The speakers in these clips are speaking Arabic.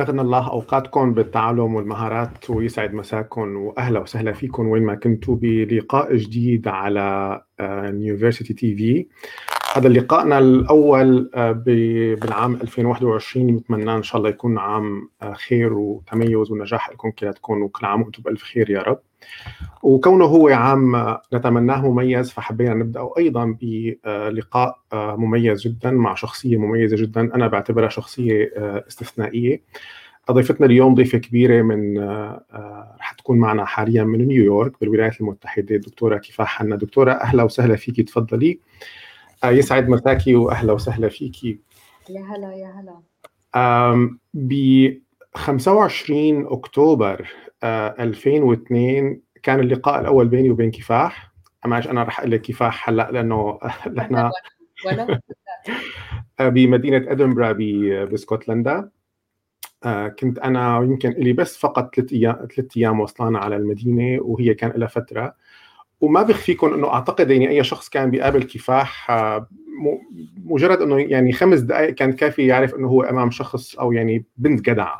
أغنى الله أوقاتكم بالتعلم والمهارات ويسعد مساكم وأهلا وسهلا فيكم وين ما كنتوا بلقاء جديد على يونيفرسيتي تي في هذا لقائنا الأول آه، بالعام 2021 نتمنى إن شاء الله يكون عام آه، خير وتميز ونجاح لكم كلاتكم وكل عام وأنتم بألف خير يا رب. وكونه هو عام نتمناه مميز فحبينا نبدأ أيضا بلقاء مميز جدا مع شخصية مميزة جدا. أنا بعتبرها شخصية استثنائية. ضيفتنا اليوم ضيفة كبيرة من رح تكون معنا حاليا من نيويورك بالولايات المتحدة الدكتورة كفاح حنا. دكتورة أهلا وسهلا فيكي تفضلي. يسعد مساكي وأهلا وسهلا فيكي. يا هلا يا هلا. ب 25 أكتوبر 2002 كان اللقاء الأول بيني وبين كفاح. معلش أنا رح أقول لك كفاح هلأ لأنه نحن بمدينة ادنبرا باسكتلندا آه، كنت أنا يمكن لي بس فقط ثلاث أيام ثلاث أيام وصلنا على المدينة وهي كان لها فترة. وما بخفيكم إنه أعتقد يعني أي شخص كان بيقابل كفاح آه، مجرد إنه يعني خمس دقائق كان كافي يعرف إنه هو أمام شخص أو يعني بنت جدعه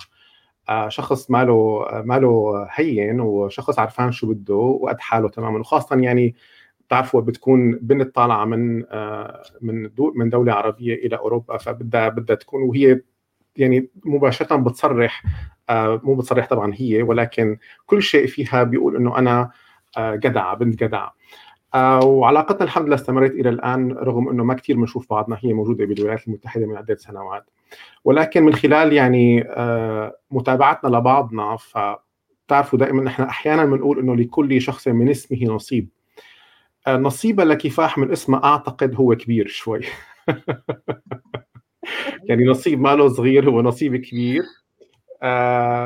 آه، شخص ماله ماله هين وشخص عرفان شو بده وقد حاله تماما. وخاصه يعني بتعرفوا بتكون بنت طالعة من آه، من من دولة عربية إلى أوروبا فبدها بدها تكون وهي يعني مباشرة بتصرح مو بتصرح طبعا هي ولكن كل شيء فيها بيقول إنه أنا جدعه بنت جدعه وعلاقتنا الحمد لله استمرت إلى الآن رغم إنه ما كثير بنشوف بعضنا هي موجودة بالولايات المتحدة من عدة سنوات. ولكن من خلال يعني آه، متابعتنا لبعضنا فتعرفوا دائما نحن أحيانا بنقول إنه لكل شخص من اسمه نصيب. آه، نصيبها لكفاح من اسمها أعتقد هو كبير شوي. يعني نصيب ماله صغير هو نصيب كبير. آه،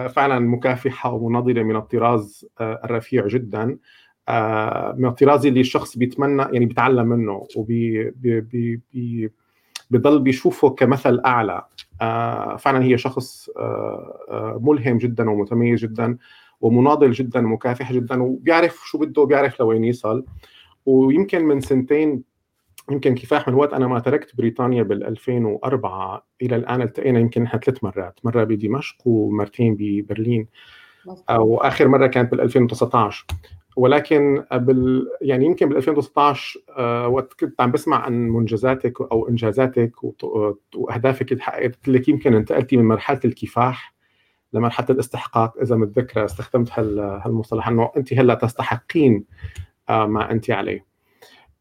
فعلا مكافحة ومناضلة من الطراز الرفيع جدا. من الطراز اللي الشخص بيتمنى يعني بيتعلم منه وبي بيشوفه كمثل أعلى. آه، فعلا هي شخص آه، آه، ملهم جدا ومتميز جدا ومناضل جدا ومكافح جدا وبيعرف شو بده وبيعرف لوين يصل. ويمكن من سنتين يمكن كفاح من وقت. أنا ما تركت بريطانيا بال 2004 إلى الآن التقينا يمكن نحن ثلاث مرات. مرة بدمشق ومرتين ببرلين. واخر مرة كانت بال 2019 ولكن بال يعني يمكن بال 2019 آه وقت كنت عم بسمع عن منجزاتك أو إنجازاتك وأهدافك اللي حققت لك يمكن انتقلتي من مرحلة الكفاح لمرحلة الاستحقاق إذا متذكرة استخدمت هالمصطلح إنه انت هلأ تستحقين آه ما انت عليه.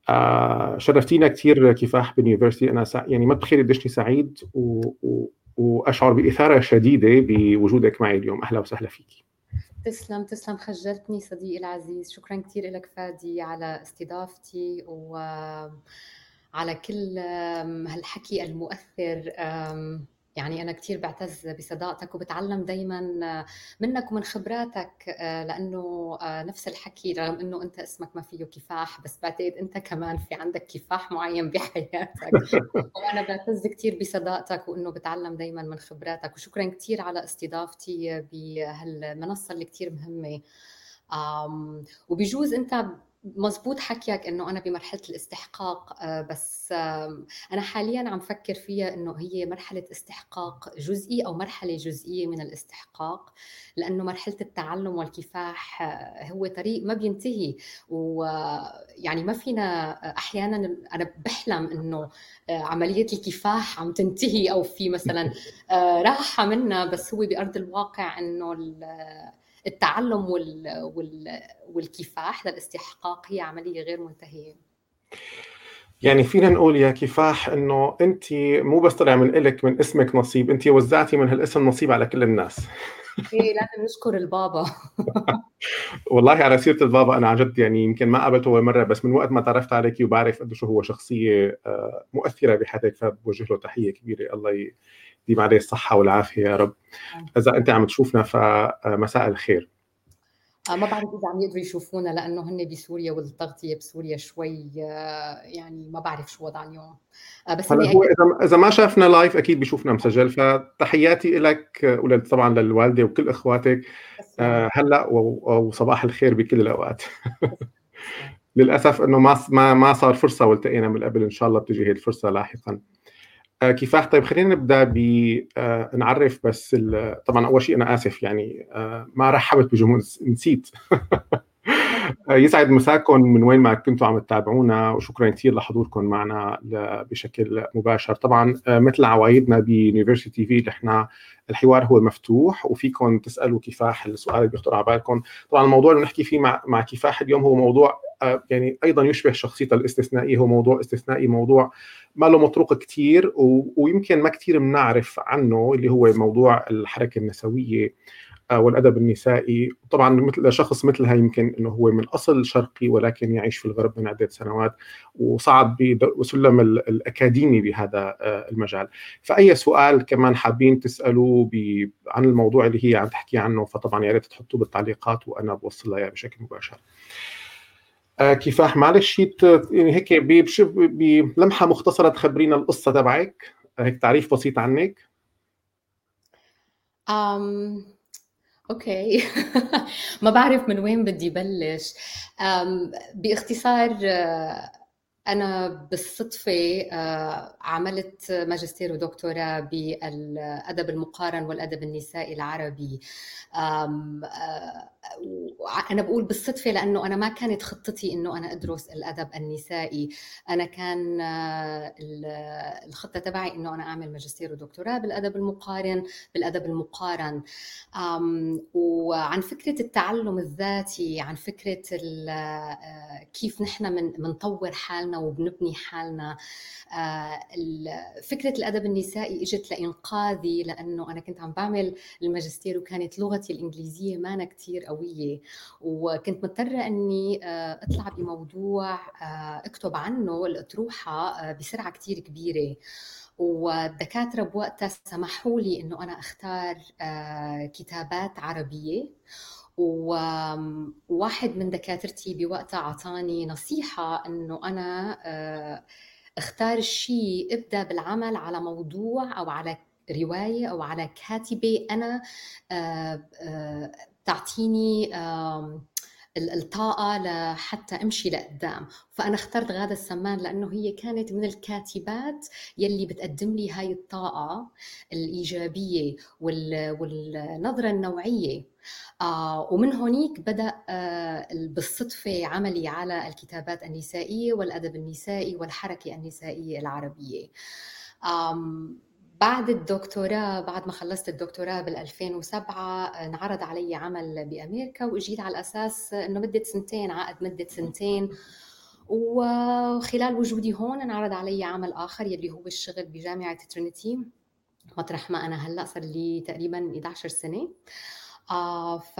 آه شرفتينا كثير كفاح باليونيفرستي أنا سع... يعني ما بتخيلي قديش سعيد و... و... وأشعر بإثارة شديدة بوجودك معي اليوم. أهلا وسهلا فيكي. تسلم تسلم خجلتني صديقي العزيز. شكرا كثير لك فادي على استضافتي وعلى كل هالحكي المؤثر. يعني أنا كثير بعتز بصداقتك وبتعلم دايما منك ومن خبراتك لأنه نفس الحكي رغم أنه أنت اسمك ما فيه كفاح بس بعتقد أنت كمان في عندك كفاح معين بحياتك. وأنا بعتز كثير بصداقتك وأنه بتعلم دايما من خبراتك. وشكرا كثير على استضافتي بهالمنصة اللي كثير مهمة. وبجوز أنت مزبوط حكيك إنه أنا بمرحلة الاستحقاق آه، بس أنا حاليا عم فكر فيها إنه هي مرحلة استحقاق جزئي أو مرحلة جزئية من الاستحقاق لأنه مرحلة التعلم والكفاح آه، هو طريق ما بينتهي. ويعني ما فينا أحيانا أنا بحلم إنه آه، عملية الكفاح عم تنتهي أو في مثلا راحة منها بس هو بأرض الواقع إنه التعلم وال... وال... والكفاح للاستحقاق هي عملية غير منتهية. يعني فينا نقول يا كفاح إنه أنت مو بس طلع من إلك من اسمك نصيب أنت وزعتي من هالاسم نصيب على كل الناس. إيه لازم نشكر البابا. والله على سيرة البابا أنا عن جد يعني يمكن ما قابلته اول مرة بس من وقت ما تعرفت عليك وبعرف قد هو شخصية آه، مؤثرة بحياتك فبوجه له تحية كبيرة. الله يديم عليه الصحة والعافية يا رب. إذا أنت عم تشوفنا فمساء الخير. آه، ما بعرف إذا عم يقدروا يشوفونا لأنه هن بسوريا والتغطية بسوريا شوي آه، يعني ما بعرف شو وضع اليوم آه، بس هلا هو إذا إذا ما شافنا لايف أكيد بيشوفنا مسجل فتحياتي لك طبعا للوالدة وكل إخواتك. هلا وصباح الخير بكل الأوقات. للأسف إنه ما ما صار فرصة والتقينا من قبل إن شاء الله بتجي هي الفرصة لاحقا. كفاح. طيب خلينا نبدأ ب آه، نعرف بس طبعا أول شيء أنا آسف يعني آه، ما رحبت بجمهور نسيت. يسعد مساكم من وين ما كنتوا عم تتابعونا وشكرا كثير لحضوركم معنا بشكل مباشر. طبعا مثل عوايدنا بيونيفرسيتي تي في نحن الحوار هو مفتوح وفيكم تسألوا كفاح السؤال اللي بيخطر على بالكم. طبعا الموضوع اللي نحكي فيه مع مع كفاح اليوم هو موضوع يعني أيضا يشبه شخصيته الاستثنائيه هو موضوع استثنائي موضوع ما له مطروق كثير ويمكن ما كثير بنعرف عنه اللي هو موضوع الحركة النسوية آه، والأدب النسائي. طبعا مثل شخص مثلها يمكن إنه هو من أصل شرقي ولكن يعيش في الغرب من عدة سنوات وصعد بسلم الأكاديمي بهذا آه، المجال. فأي سؤال كمان حابين تسألوه عن الموضوع اللي هي عم تحكي عنه فطبعا يا ريت تحطوه بالتعليقات وأنا بوصل لها بشكل مباشر. كفاح. معلش يعني هيك بلمحة مختصرة تخبرينا القصة تبعك. هيك تعريف بسيط عنك. um, أوكي. ما بعرف من وين بدي بلش. um, باختصار uh, أنا بالصدفة آه، عملت ماجستير ودكتوراه بالأدب المقارن والأدب النسائي العربي. أنا بقول بالصدفة لأنه أنا ما كانت خطتي إنه أنا أدرس الأدب النسائي. أنا كان الخطة تبعي إنه أنا أعمل ماجستير ودكتوراه بالأدب المقارن بالأدب المقارن. وعن فكرة التعلم الذاتي عن فكرة كيف نحن منطور حالنا وبنبني حالنا. فكرة الأدب النسائي إجت لإنقاذي لأنه أنا كنت عم بعمل الماجستير وكانت لغتي الإنجليزية ما كتير قوية. وكنت مضطرة أني آه، أطلع بموضوع آه، أكتب عنه الأطروحة بسرعة كتير كبيرة. والدكاترة بوقتها سمحوا لي أنه أنا أختار كتابات عربية. وواحد من دكاترتي بوقتها أعطاني نصيحة إنه أنا آه، أختار شيء أبدأ بالعمل على موضوع أو على رواية أو على كاتبة أنا آه، آه، تعطيني الطاقة لحتى أمشي لقدام. فأنا اخترت غادة السمان لأنه هي كانت من الكاتبات يلي بتقدم لي هاي الطاقة الإيجابية والنظرة النوعية. آه ومن هونيك بدأ آه بالصدفة عملي على الكتابات النسائية والأدب النسائي والحركة النسائية العربية. بعد الدكتوراه بعد ما خلصت الدكتوراه بال 2007 انعرض علي عمل بأمريكا وإجيت على أساس إنه مدة سنتين عقد مدة سنتين. وخلال وجودي هون انعرض علي عمل آخر يلي هو الشغل بجامعة ترينيتي. مطرح ما أنا هلأ صار لي تقريبا 11 سنة. آه ف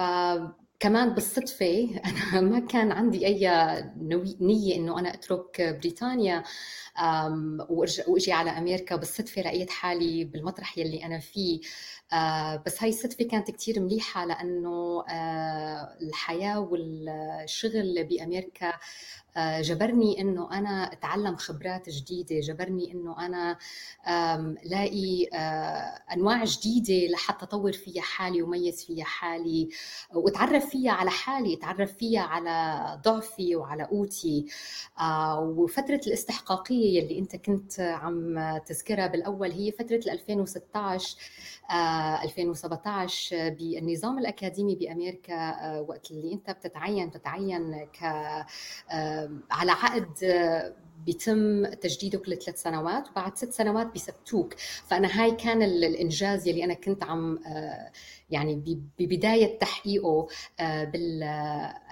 كمان بالصدفة أنا ما كان عندي أي نية إنه أنا أترك بريطانيا وأجي على أمريكا. بالصدفة لقيت حالي بالمطرح يلي أنا فيه. بس هاي الصدفة كانت كتير مليحة لأنه آه، الحياة والشغل بأمريكا آه، جبرني إنه أنا أتعلم خبرات جديدة جبرني إنه أنا لاقي آه، أنواع جديدة لحتى أطور فيها حالي وميز فيها حالي وأتعرف فيها على حالي أتعرف فيها على ضعفي وعلى قوتي. آه، وفترة الاستحقاقية يلي أنت كنت عم تذكرها بالأول هي فترة 2016 2017 بالنظام الأكاديمي بأمريكا وقت اللي أنت بتتعين بتتعين ك على عقد بيتم تجديده كل ثلاث سنوات وبعد ست سنوات بيثبتوك. فأنا هاي كان الإنجاز يلي أنا كنت عم آه، يعني ببداية تحقيقه آه، بال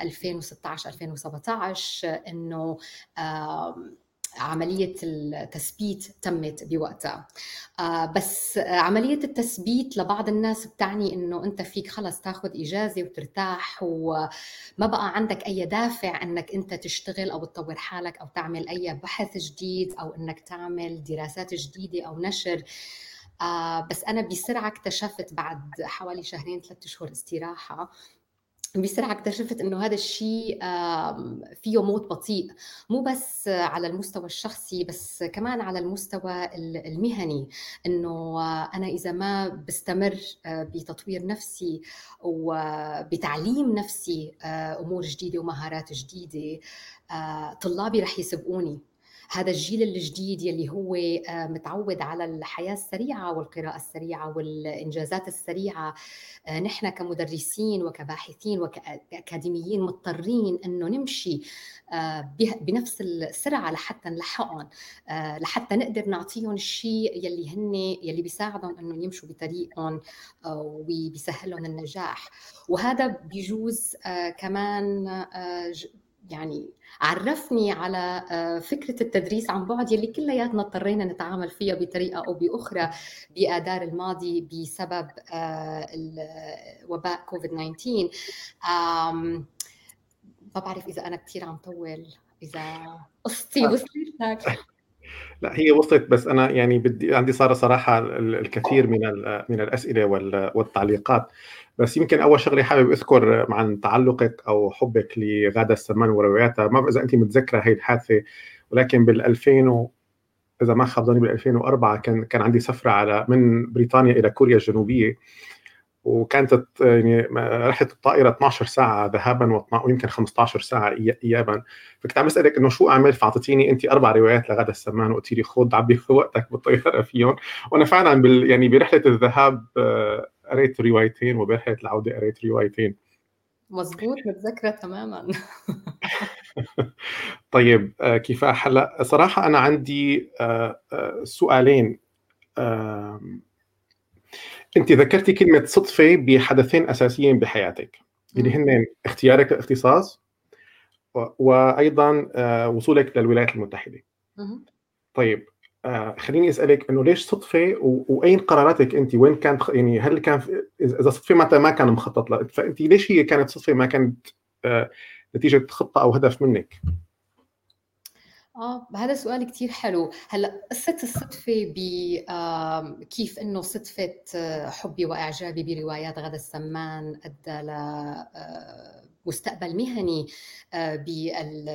2016 2017 إنه عملية التثبيت تمت بوقتها. آه، بس عملية التثبيت لبعض الناس بتعني إنه أنت فيك خلص تاخذ إجازة وترتاح وما بقى عندك أي دافع إنك أنت تشتغل أو تطور حالك أو تعمل أي بحث جديد أو إنك تعمل دراسات جديدة أو نشر. آه، بس أنا بسرعة اكتشفت بعد حوالي شهرين ثلاثة شهور استراحة بسرعة اكتشفت إنه هذا الشيء فيه موت بطيء. مو بس على المستوى الشخصي بس كمان على المستوى المهني. إنه أنا إذا ما بستمر آه، بتطوير نفسي وبتعليم نفسي آه، أمور جديدة ومهارات جديدة آه، طلابي رح يسبقوني. هذا الجيل الجديد يلي هو آه، متعود على الحياة السريعة والقراءة السريعة والإنجازات السريعة. آه، نحن كمدرسين وكباحثين وكأكاديميين مضطرين أنه نمشي آه، بنفس السرعة لحتى نلحقهم. لحتى نقدر نعطيهم الشيء يلي هن يلي بيساعدهم أنه يمشوا بطريقهم وبيسهلهم النجاح. وهذا بيجوز كمان يعني عرفني على آه، فكرة التدريس عن بعد يلي كلياتنا اضطرينا نتعامل فيها بطريقة أو بأخرى بآذار الماضي بسبب آه، وباء كوفيد 19 ما بعرف إذا أنا كثير عم طول إذا قصتي وصلت لك لا هي وصلت بس أنا يعني بدي عندي صار صراحة الكثير من من الأسئلة والتعليقات. بس يمكن أول شغلة حابب أذكر عن تعلقك أو حبك لغادة السمان ورواياتها ما إذا انت متذكرة هي الحادثة ولكن بال 2000 و... إذا ما خاب ظني بال 2004 كان كان عندي سفرة على من بريطانيا إلى كوريا الجنوبية. وكانت يعني رحلة الطائرة 12 ساعة ذهابا ويمكن 15 ساعة ايابا. فكنت عم اسالك إنه شو أعمل؟ فاعطيتيني انت أربع روايات لغدا السمان وقلت لي خذ عبي وقتك بالطيارة فيهم. وأنا فعلا بال يعني برحلة الذهاب آه، قريت روايتين وبرحلة العودة قريت روايتين. مزبوط متذكرة تماما. طيب آه، كفاح هلأ؟ صراحة أنا عندي آه، سؤالين أنت ذكرتي كلمة صدفة بحدثين أساسيين بحياتك اللي هن اختيارك للاختصاص وأيضا آه، وصولك للولايات المتحدة. طيب آه، خليني أسألك إنه ليش صدفة وأين قراراتك أنت؟ وين كانت يعني هل كان إذا صدفة معناتها ما كان مخطط لها؟ فأنت ليش هي كانت صدفة ما كانت آه، نتيجة خطة أو هدف منك؟ آه هذا سؤال كتير حلو. هلأ قصة الصدفة بكيف إنه صدفة آه، حبي وإعجابي بروايات غدا السمان أدى لمستقبل آه، مهني آه، بال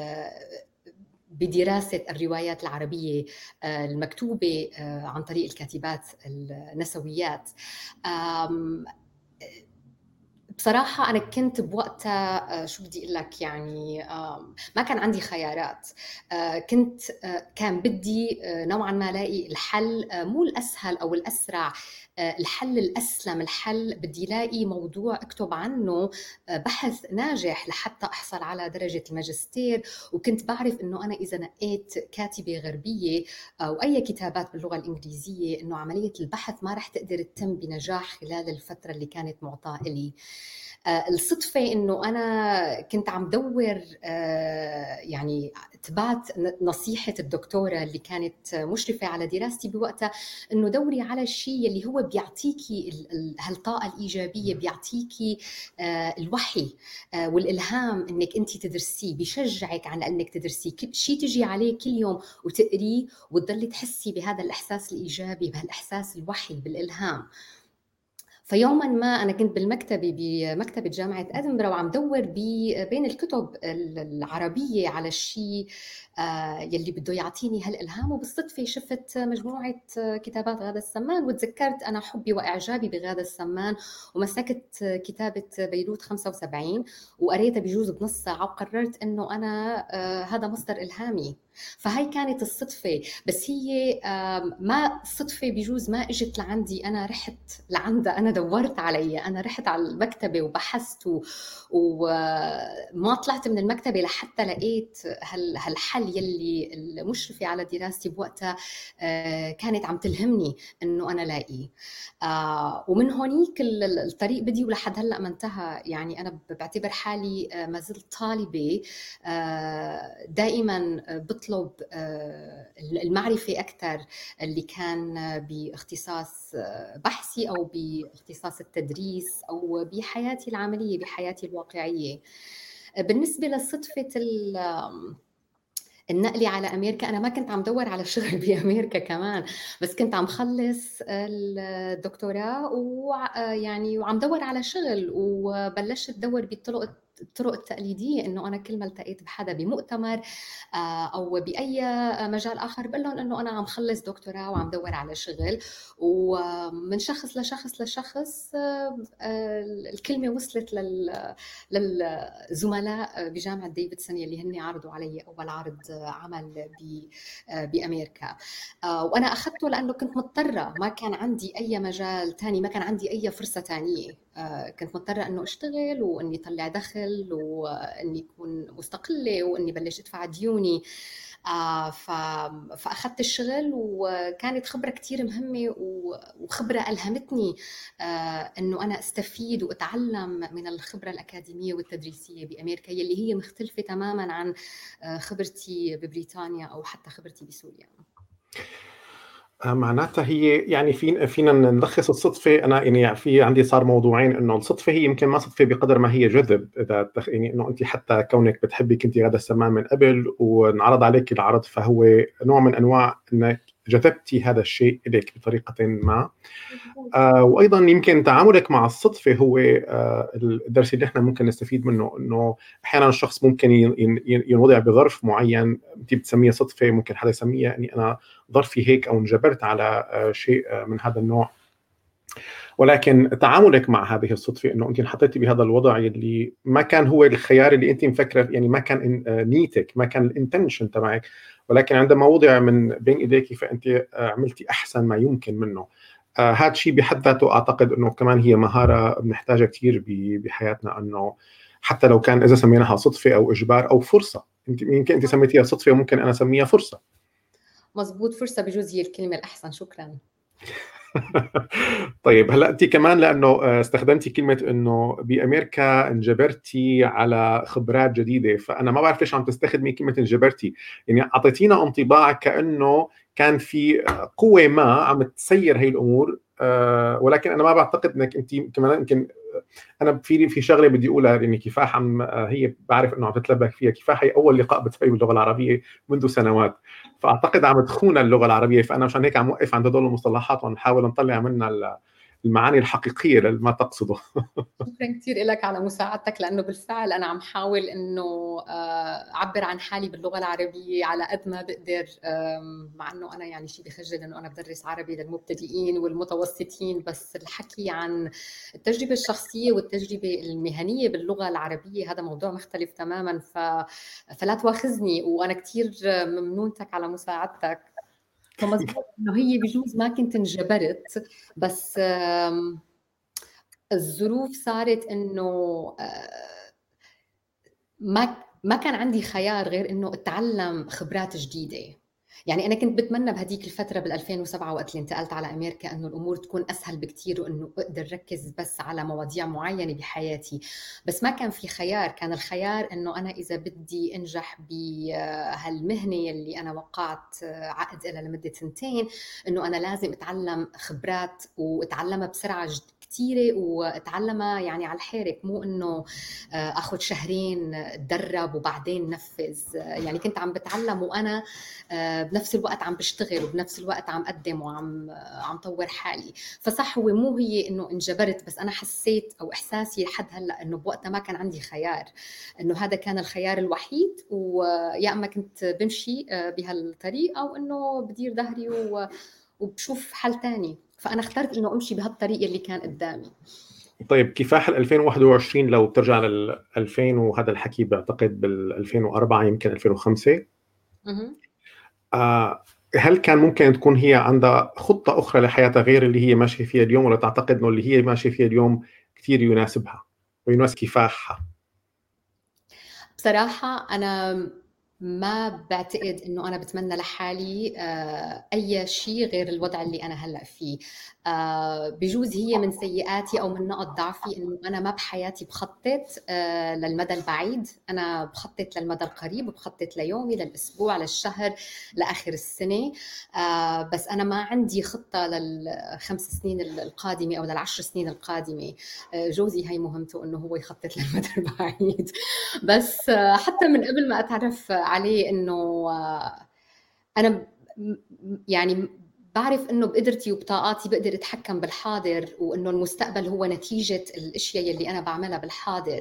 بدراسة الروايات العربية المكتوبة عن طريق الكاتبات النسويات. بصراحة أنا كنت بوقتها آه، شو بدي أقول لك يعني ما كان عندي خيارات. آه، كنت آه، كان بدي نوعا ما ألاقي الحل مو الأسهل أو الأسرع. الحل الأسلم الحل بدي ألاقي موضوع أكتب عنه بحث ناجح لحتى أحصل على درجة الماجستير. وكنت بعرف إنه أنا إذا نقيت كاتبة غربية أو أي كتابات باللغة الإنجليزية إنه عملية البحث ما رح تقدر تتم بنجاح خلال الفترة اللي كانت معطاه لي. آه، الصدفة إنه أنا كنت عم دور آه، يعني تبعت نصيحة الدكتورة اللي كانت مشرفة على دراستي بوقتها إنه دوري على الشيء اللي هو بيعطيكي هالطاقة الإيجابية بيعطيكي آه، الوحي والإلهام إنك أنت تدرسيه بيشجعك على إنك تدرسيه. شيء تجي عليه كل يوم وتقريه وتضلي تحسي بهذا الإحساس الإيجابي بهالإحساس الوحي بالإلهام. فيوما ما أنا كنت بالمكتبة بمكتبه جامعة ادنبرا وعم دور بين الكتب العربية على الشيء يلي بده يعطيني هالإلهام وبالصدفة شفت مجموعة كتابات غادة السمان وتذكرت أنا حبي وإعجابي بغادة السمان ومسكت كتابة بيروت 75 وقريتها بجوز بنص ساعة وقررت إنه أنا آه، هذا مصدر إلهامي. فهي كانت الصدفة. بس هي ما صدفة بجوز ما إجت لعندي. أنا رحت لعندها. أنا دورت عليها أنا رحت على المكتبة وبحثت وما طلعت من المكتبة لحتى لقيت هالحل. يلي المشرفة على دراستي بوقتها آه، كانت عم تلهمني إنه أنا لاقيه آه، ومن هونيك الطريق بدي ولحد هلأ ما انتهى. يعني أنا بعتبر حالي آه، ما زلت طالبة دائما بطلب المعرفة أكثر اللي كان باختصاص بحثي أو باختصاص التدريس أو بحياتي العملية بحياتي الواقعية. بالنسبة لصدفة النقلة على أمريكا أنا ما كنت عم دور على شغل بأمريكا كمان بس كنت عم خلص الدكتوراه ويعني وعم دور على شغل وبلشت دور بطرق الطرق التقليديه إنه أنا كل ما التقيت بحدا بمؤتمر آه، أو بأي مجال آخر بقول لهم إنه أنا عم خلص دكتوراه وعم دور على شغل. ومن شخص لشخص لشخص آه، الكلمة وصلت للزملاء بجامعة ديفيدسون يلي هن عرضوا علي أول عرض عمل بأمريكا. وأنا أخذته لأنه كنت مضطرة ما كان عندي أي مجال ثاني ما كان عندي أي فرصة ثانية آه، كنت مضطرة إنه أشتغل وإني أطلع دخل وإني أكون مستقلة وإني بلش أدفع ديوني آه، فأخذت الشغل وكانت خبرة كتير مهمة وخبرة ألهمتني آه، إنه أنا أستفيد وأتعلم من الخبرة الأكاديمية والتدريسية بأمريكا يلي هي مختلفة تماما عن خبرتي ببريطانيا أو حتى خبرتي بسوريا. آه، معناتها هي يعني في فينا نلخص الصدفة. أنا يعني في عندي صار موضوعين إنه الصدفة هي يمكن ما صدفة بقدر ما هي جذب. إذا يعني إنه انت حتى كونك بتحبي كنتي غدا السمان من قبل وانعرض عليك العرض فهو نوع من أنواع إنك جذبتي هذا الشيء إليك بطريقة ما. آه وأيضا يمكن تعاملك مع الصدفة هو آه الدرس اللي إحنا ممكن نستفيد منه إنه أحيانا الشخص ممكن ينوضع بظرف معين انت بتسميها صدفة ممكن حدا يسميها إني أنا ظرفي هيك أو انجبرت على آه شيء من هذا النوع. ولكن تعاملك مع هذه الصدفة إنه انت انحطيتي بهذا الوضع اللي ما كان هو الخيار اللي انت مفكرة يعني ما كان نيتك ما كان الإنتنشن تبعك ولكن عندما وضع من بين ايديك فأنت آه، عملتي أحسن ما يمكن منه. آه، هذا الشيء بحد ذاته أعتقد إنه كمان هي مهارة بنحتاجها كثير بحياتنا إنه حتى لو كان إذا سميناها صدفة أو إجبار أو فرصة. أنت يمكن أنت سميتيها صدفة وممكن أنا أسميها فرصة. مزبوط فرصة بجوز هي الكلمة الأحسن. شكرا. طيب هلأ انت كمان لأنه آه، استخدمتي كلمة إنه بأمريكا انجبرتي على خبرات جديدة فأنا ما بعرف ليش عم تستخدمي كلمة انجبرتي يعني أعطيتينا انطباع كأنه كان في قوة ما عم تسير هي الأمور ولكن أنا ما بعتقد إنك أنت كمان يمكن أنا في في شغلة بدي أقولها يعني كفاح عم هي بعرف إنه عم تتلبك فيها. كفاح هي أول لقاء بتسويه باللغة العربية منذ سنوات. فأعتقد عم تخون اللغة العربية. فأنا مشان هيك عم وقف عند هدول المصطلحات ونحاول نطلع منها المعاني الحقيقية لما تقصده. شكرا كثير لك على مساعدتك لأنه بالفعل أنا عم حاول إنه آه، أعبر عن حالي باللغة العربية على قد ما بقدر مع إنه أنا يعني شيء بخجل إنه أنا بدرس عربي للمبتدئين والمتوسطين بس الحكي عن التجربة الشخصية والتجربة المهنية باللغة العربية هذا موضوع مختلف تماما ف... فلا تواخذني وأنا كثير ممنونتك على مساعدتك. فمزبوط إنه هي بجوز ما كنت انجبرت بس الظروف صارت إنه آه، ما ما كان عندي خيار غير إنه أتعلم خبرات جديدة. يعني أنا كنت بتمنى بهديك الفترة بال 2007 وقت اللي انتقلت على أمريكا إنه الأمور تكون أسهل بكثير وإنه أقدر ركز بس على مواضيع معينة بحياتي. بس ما كان في خيار كان الخيار إنه أنا إذا بدي أنجح بهالمهنة اللي أنا وقعت عقد لها لمدة سنتين إنه أنا لازم أتعلم خبرات وأتعلمها بسرعة جدا كثيره وأتعلمها يعني على الحرك مو إنه آه، آخذ شهرين أتدرب وبعدين نفذ. يعني كنت عم بتعلم وأنا آه، بنفس الوقت عم بشتغل وبنفس الوقت عم أقدم وعم آه، عم طور حالي. فصح هو مو هي إنه انجبرت بس أنا حسيت أو إحساسي لحد هلأ إنه بوقتها ما كان عندي خيار. إنه هذا كان الخيار الوحيد ويا أما كنت بمشي بهالطريق أو إنه بدير ظهري وبشوف حل تاني. فأنا اخترت إنه أمشي بهالطريقه اللي كان قدامي. طيب كفاح ال 2021 لو بترجع لل 2000 وهذا الحكي بعتقد بال 2004 يمكن 2005 آه هل كان ممكن تكون هي عندها خطة أخرى لحياتها غير اللي هي ماشية فيها اليوم ولا تعتقد أنه اللي هي ماشية فيها اليوم كثير يناسبها ويناسب كفاحها؟ بصراحة أنا ما بعتقد إنه أنا بتمنى لحالي آه، أي شيء غير الوضع اللي أنا هلأ فيه آه، بجوز هي من سيئاتي أو من نقط ضعفي إنه أنا ما بحياتي بخطط آه، للمدى البعيد. أنا بخطط للمدى القريب بخطط ليومي للأسبوع للشهر لآخر السنة. بس أنا ما عندي خطة للخمس سنين القادمة أو للعشر سنين القادمة. جوزي هي مهمته إنه هو يخطط للمدى البعيد. بس حتى من قبل ما أتعرف عليه إنه أنا يعني بعرف إنه بقدرتي وبطاقاتي بقدر أتحكم بالحاضر وإنه المستقبل هو نتيجة الأشياء يلي أنا بعملها بالحاضر.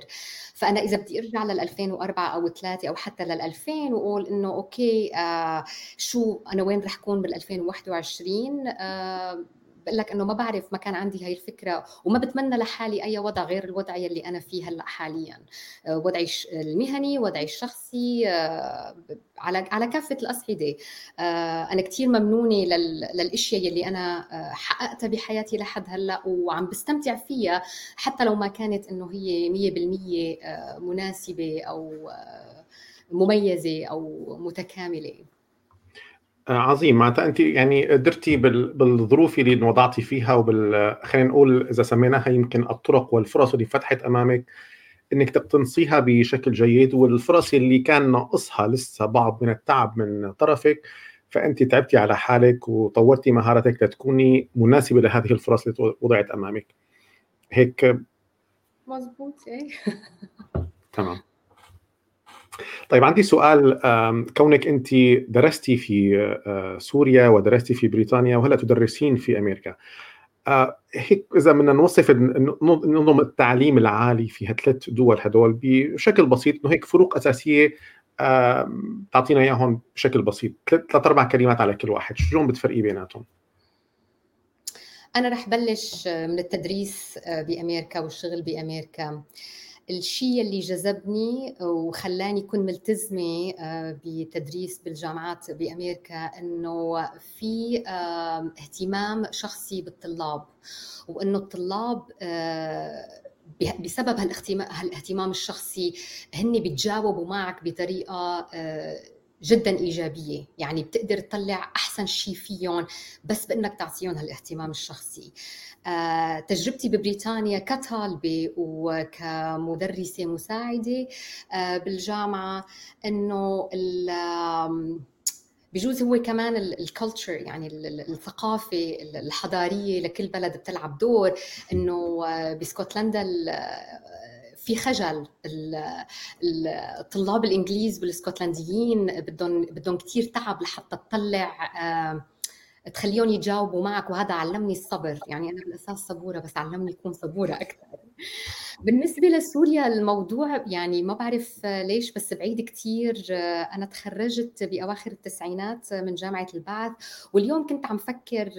فأنا إذا بدي أرجع لل 2004 أو 3 أو حتى لل 2000 وأقول إنه أوكي آه شو أنا وين رح كون بال 2021 آه بقول لك إنه ما بعرف ما كان عندي هاي الفكرة وما بتمنى لحالي أي وضع غير الوضع يلي أنا فيه هلأ حاليا. آه، وضعي المهني وضعي الشخصي آه، على على كافة الأصعدة. آه، أنا كثير ممنونة للأشياء يلي أنا حققتها بحياتي لحد هلأ وعم بستمتع فيها حتى لو ما كانت إنه هي 100% مناسبة أو مميزة أو متكاملة. عظيم. معناتها أنت يعني قدرتي بالظروف اللي وضعتي فيها وبال خلينا نقول إذا سميناها يمكن الطرق والفرص اللي فتحت أمامك إنك تقتنصيها بشكل جيد والفرص اللي كان ناقصها لسه بعض من التعب من طرفك فأنت تعبتي على حالك وطورتي مهاراتك لتكوني مناسبة لهذه الفرص اللي وضعت أمامك. هيك؟ مزبوط إيه. تمام. طيب عندي سؤال كونك أنت درستي في آه، سوريا ودرستي في بريطانيا وهلا تدرسين في أمريكا آه، هيك إذا بدنا نوصف نظم التعليم العالي في هالثلاث دول هدول بشكل بسيط إنه هيك فروق أساسية تعطينا إياهم بشكل بسيط ثلاث أربع كلمات على كل واحد شلون بتفرقي بيناتهم؟ أنا رح بلش من التدريس آه، بأمريكا والشغل بأمريكا. الشيء اللي جذبني وخلاني كون ملتزمة آه، بتدريس بالجامعات بأمريكا أنه في اهتمام شخصي بالطلاب وأنه الطلاب آه، بسبب هالاهتمام الشخصي هن بيتجاوبوا معك بطريقة آه، جدا إيجابية. يعني بتقدر تطلع أحسن شيء فيهم بس بإنك تعطيهم هالاهتمام الشخصي. تجربتي ببريطانيا كطالبة وكمدرسة مساعدة آه، بالجامعة إنه بيجوز هو كمان ال culture يعني الثقافة الحضارية لكل بلد بتلعب دور إنه آه، بسكوتلندا في خجل. الطلاب الإنجليز والإسكتلنديين بدهم بدهم كثير تعب لحتى تطلع تخليهم يجاوبوا معك وهذا علمني الصبر. يعني أنا بالأساس صبورة بس علمني اكون صبورة أكثر. بالنسبة لسوريا الموضوع يعني ما بعرف ليش بس بعيد كثير أنا تخرجت بأواخر التسعينات من جامعة البعث واليوم كنت عم فكر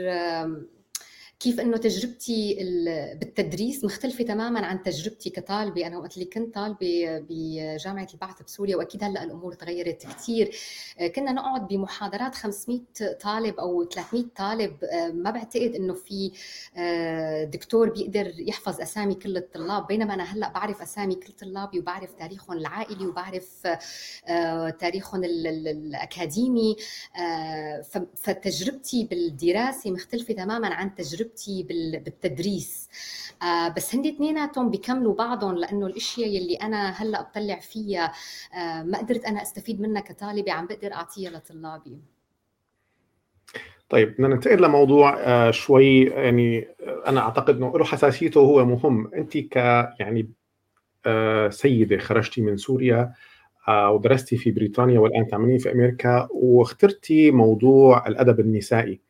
كيف إنه تجربتي بالتدريس مختلفة تماما عن تجربتي كطالبة. أنا وقت اللي كنت طالبة بجامعة البعث بسوريا وأكيد هلأ الأمور تغيرت كثير كنا نقعد بمحاضرات 500 طالب أو 300 طالب. ما بعتقد إنه في دكتور بيقدر يحفظ أسامي كل الطلاب. بينما أنا هلأ بعرف أسامي كل طلابي وبعرف تاريخهم العائلي وبعرف تاريخهم الأكاديمي. فتجربتي بالدراسة مختلفة تماما عن تجربتي تجربتي بالتدريس. آه بس هن اثنيناتهم بيكملوا بعضهم لأنه الإشياء يلي أنا هلأ بطلع فيها آه ما قدرت أنا أستفيد منها كطالبة عم بقدر أعطيها لطلابي. طيب بدنا ننتقل لموضوع آه شوي يعني أنا أعتقد إنه له حساسيته وهو مهم. انت ك يعني سيدة خرجتي من سوريا ودرستي في بريطانيا والآن تعملين في أمريكا واخترتي موضوع الأدب النسائي.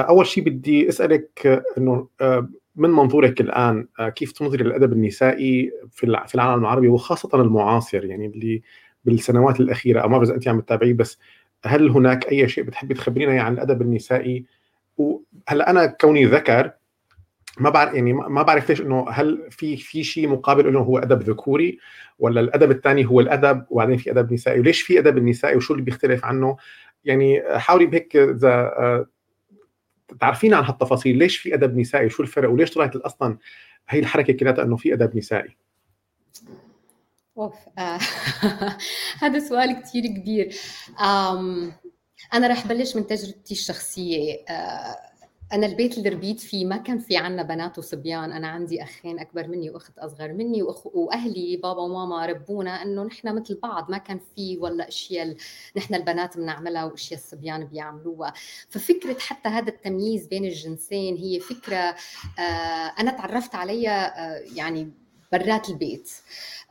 أول شيء بدي أسألك إنه آه، من منظورك الآن آه، كيف تنظري للأدب النسائي في في العالم العربي وخاصة المعاصر؟ يعني اللي بالسنوات الأخيرة أو ما بعرف أنت عم تتابعيه بس هل هناك أي شيء بتحبي تخبرينا يعني عن الأدب النسائي؟ وهلا أنا كوني ذكر ما بعرف يعني ما بعرف ليش إنه هل في في شيء مقابل إنه هو أدب ذكوري ولا الأدب الثاني هو الأدب وبعدين في أدب نسائي وليش في أدب النسائي وشو اللي بيختلف عنه؟ يعني حاولي بهيك إذا آه، تعرفين عن هالتفاصيل ليش في أدب نسائي؟ شو الفرق؟ وليش طلعت أصلا هي الحركة كلها إنه في أدب نسائي؟ أوف آه. هذا سؤال كثير كبير. أنا رح بلش من تجربتي الشخصية. آه أنا البيت اللي ربيت فيه ما كان في عنا بنات وصبيان. أنا عندي أخين أكبر مني وأخت أصغر مني وأخ... وأهلي بابا وماما ربونا إنه نحن مثل بعض ما كان في ولا أشياء نحن البنات بنعملها وأشياء الصبيان بيعملوها. ففكرة حتى هذا التمييز بين الجنسين هي فكرة آه أنا تعرفت عليها آه يعني برات البيت.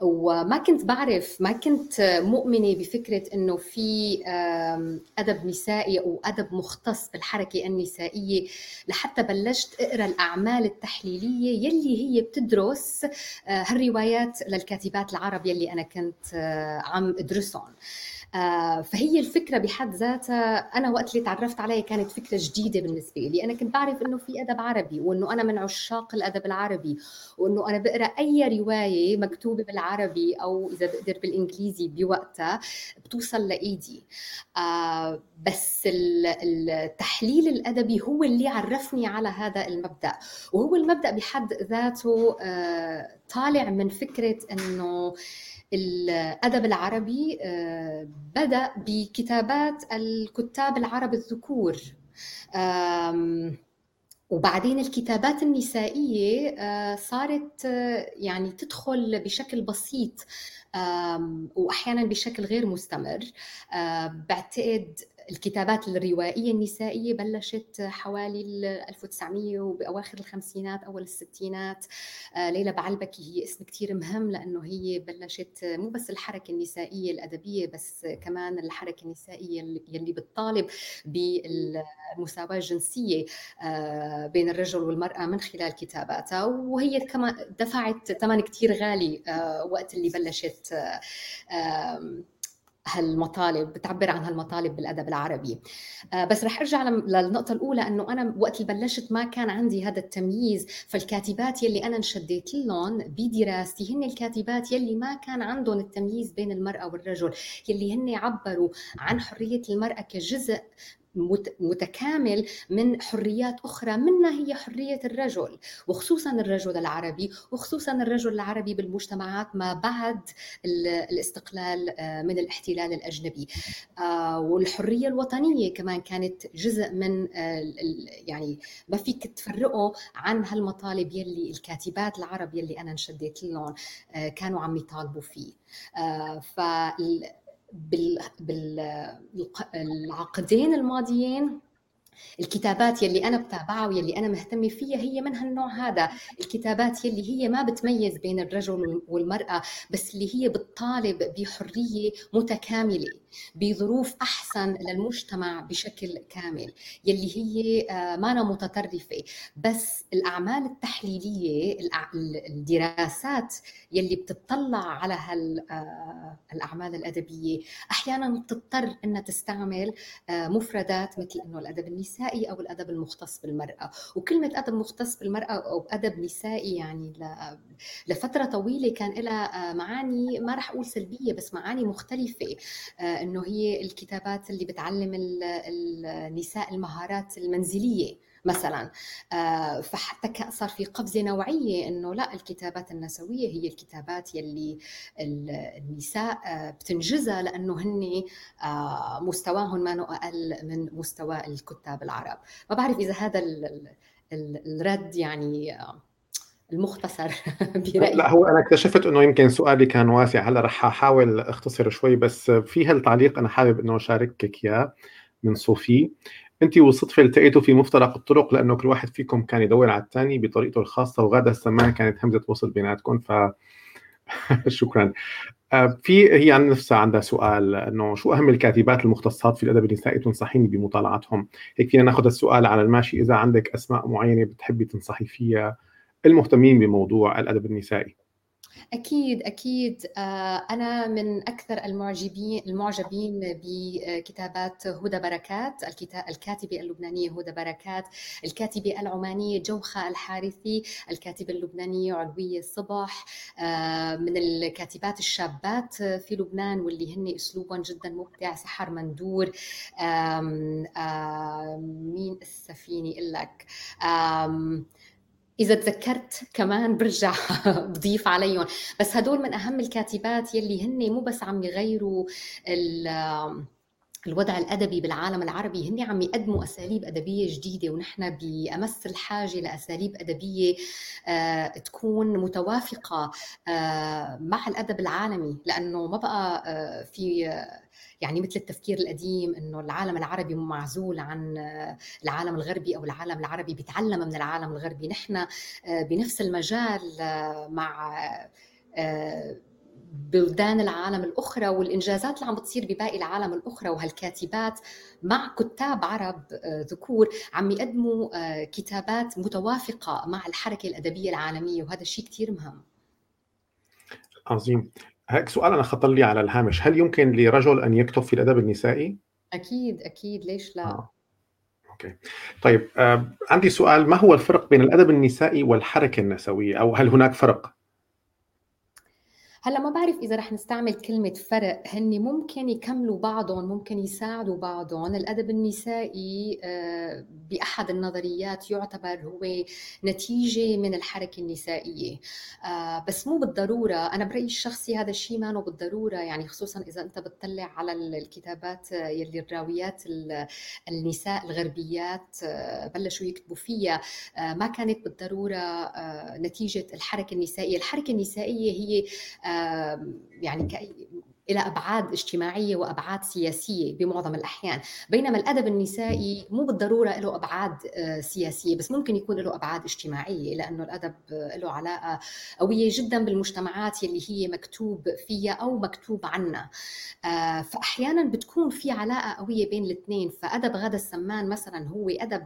وما كنت بعرف ما كنت مؤمنة بفكرة إنه في أدب نسائي أو أدب مختص بالحركة النسائية. لحتى بلشت أقرأ الأعمال التحليلية يلي هي بتدرس آه، هالروايات للكاتبات العرب يلي أنا كنت آه، عم أدرسهم. فهي الفكرة بحد ذاتها أنا وقت اللي تعرفت عليها كانت فكرة جديدة بالنسبة لي. أنا كنت بعرف إنه في أدب عربي وإنه أنا من عشاق الأدب العربي وإنه أنا بقرأ أي رواية مكتوبة بالعربي أو إذا بقدر بالإنجليزي بوقتها بتوصل لإيدي. آه، بس التحليل الأدبي هو اللي عرفني على هذا المبدأ. وهو المبدأ بحد ذاته آه، طالع من فكرة إنه الأدب العربي آه، بدأ بكتابات الكتاب العرب الذكور. وبعدين الكتابات النسائية آه، صارت آه، يعني تدخل بشكل بسيط واحيانا بشكل غير مستمر. بعتقد الكتابات الروائية النسائية بلشت حوالي 1900 وبأواخر الخمسينات أول الستينات. آه، ليلى بعلبكي هي اسم كثير مهم لأنه هي بلشت مو بس الحركة النسائية الأدبية بس كمان الحركة النسائية اللي بتطالب بالمساواة الجنسية آه، بين الرجل والمرأة من خلال كتاباتها. وهي كمان دفعت ثمن كثير غالي آه، وقت اللي بلشت هالمطالب بتعبر عن هالمطالب بالأدب العربي. آه، بس رح أرجع للنقطة الأولى إنه أنا وقت اللي بلشت ما كان عندي هذا التمييز فالكاتبات يلي أنا انشديت لهم بدراستي هن الكاتبات يلي ما كان عندهم التمييز بين المرأة والرجل يلي هن عبروا عن حرية المرأة كجزء متكامل من حريات أخرى منها هي حرية الرجل وخصوصا الرجل العربي وخصوصا الرجل العربي بالمجتمعات ما بعد الاستقلال آه، من الاحتلال الأجنبي. آه، والحرية الوطنية كمان كانت جزء من آه، يعني ما فيك تفرقه عن هالمطالب يلي الكاتبات العرب يلي أنا انشديت لهم كانوا عم يطالبوا فيه. ف بالعقدين الماضيين الكتابات يلي أنا بتابعها ويلي أنا مهتمة فيها هي من هالنوع هذا. الكتابات يلي هي ما بتميز بين الرجل والمرأة بس اللي هي بتطالب بحرية متكاملة. بظروف أحسن للمجتمع بشكل كامل يلي هي آه، ما متطرفة. بس الأعمال التحليلية الدراسات يلي بتطلع على هالاعمال آه، الأدبية أحيانا بتضطر إنها تستعمل آه، مفردات مثل إنه الأدب النسائي أو الأدب المختص بالمرأة. وكلمه ادب مختص بالمرأة أو أدب نسائي يعني لفترة طويلة كان لها معاني ما راح أقول سلبية بس معاني مختلفة. إنه هي الكتابات اللي بتعلم النساء المهارات المنزلية مثلا. آه، فحتى صار في قفزة نوعية إنه لا الكتابات النسوية هي الكتابات يلي النساء آه، بتنجزها لأنه هن آه، مستواهم ما أقل من مستوى الكتاب العرب. ما بعرف إذا هذا الرد يعني المختصر برأيي. لا هو أنا اكتشفت إنه يمكن سؤالي كان واسع. هلأ رح أحاول أختصر شوي بس في هالتعليق أنا حابب إنه أشاركك إياه من صوفي. أنت والصدفة التقيتوا في مفترق الطرق لأنه كل واحد فيكم كان يدور على الثاني بطريقته الخاصة وغاده السمان كانت همزة وصل بيناتكم ف شكرا. آه، في هي عن نفسها عندها سؤال إنه شو أهم الكاتبات المختصات في الأدب النسائي تنصحيني بمطالعتهم؟ هيك فينا ناخذ السؤال على الماشي إذا عندك أسماء معينة بتحبي تنصحي فيها المهتمين بموضوع الأدب النسائي. أكيد أكيد. آه، أنا من أكثر المعجبين المعجبين بكتابات هدى بركات الكاتبة اللبنانية هدى بركات الكاتبة العمانية جوخة الحارثي الكاتبة اللبنانية علوية الصبح آه، من الكاتبات الشابات في لبنان واللي هن أسلوبهم جدا مبدع سحر مندور. مين السفيني لك؟ إذا تذكرت كمان برجع بضيف عليهم. بس هدول من أهم الكاتبات يلي هن مو بس عم يغيروا الوضع الأدبي بالعالم العربي هن عم يقدموا أساليب أدبية جديدة ونحن بأمس الحاجة لأساليب أدبية آه، تكون متوافقة آه، مع الأدب العالمي. لأنه ما بقى آه، في يعني مثل التفكير القديم إنه العالم العربي معزول عن العالم الغربي أو العالم العربي بيتعلم من العالم الغربي. نحن بنفس المجال مع بلدان العالم الأخرى والإنجازات اللي عم بتصير بباقي العالم الأخرى وهالكاتبات مع كتاب عرب آه، ذكور عم يقدموا آه، كتابات متوافقة مع الحركة الأدبية العالمية وهذا الشيء كثير مهم. عظيم. هيك سؤال أنا خطر لي على الهامش. هل يمكن لرجل أن يكتب في الأدب النسائي؟ أكيد أكيد. ليش لا؟ آه. أوكي. طيب آه، عندي سؤال. ما هو الفرق بين الأدب النسائي والحركة النسوية؟ أو هل هناك فرق؟ هلا ما بعرف إذا رح نستعمل كلمة فرق هن ممكن يكملوا بعضهم ممكن يساعدوا بعضهم. الأدب النسائي آه، بأحد النظريات يعتبر هو نتيجة من الحركة النسائية. آه، بس مو بالضرورة أنا برأيي الشخصي هذا الشيء ما بالضرورة يعني خصوصا إذا أنت بتطلع على الكتابات يلي الراويات النساء الغربيات آه، بلشوا يكتبوا فيها. ما كانت بالضرورة نتيجة الحركة النسائية. الحركة النسائية هي يعني إلى أبعاد اجتماعية وأبعاد سياسية بمعظم الأحيان. بينما الأدب النسائي مو بالضرورة له أبعاد آه، سياسية بس ممكن يكون له أبعاد اجتماعية لأنه الأدب له علاقة قوية جدا بالمجتمعات اللي هي مكتوب فيها أو مكتوب عنها آه، فاحيانا بتكون في علاقة قوية بين الاثنين. فأدب غدا السمان مثلا هو أدب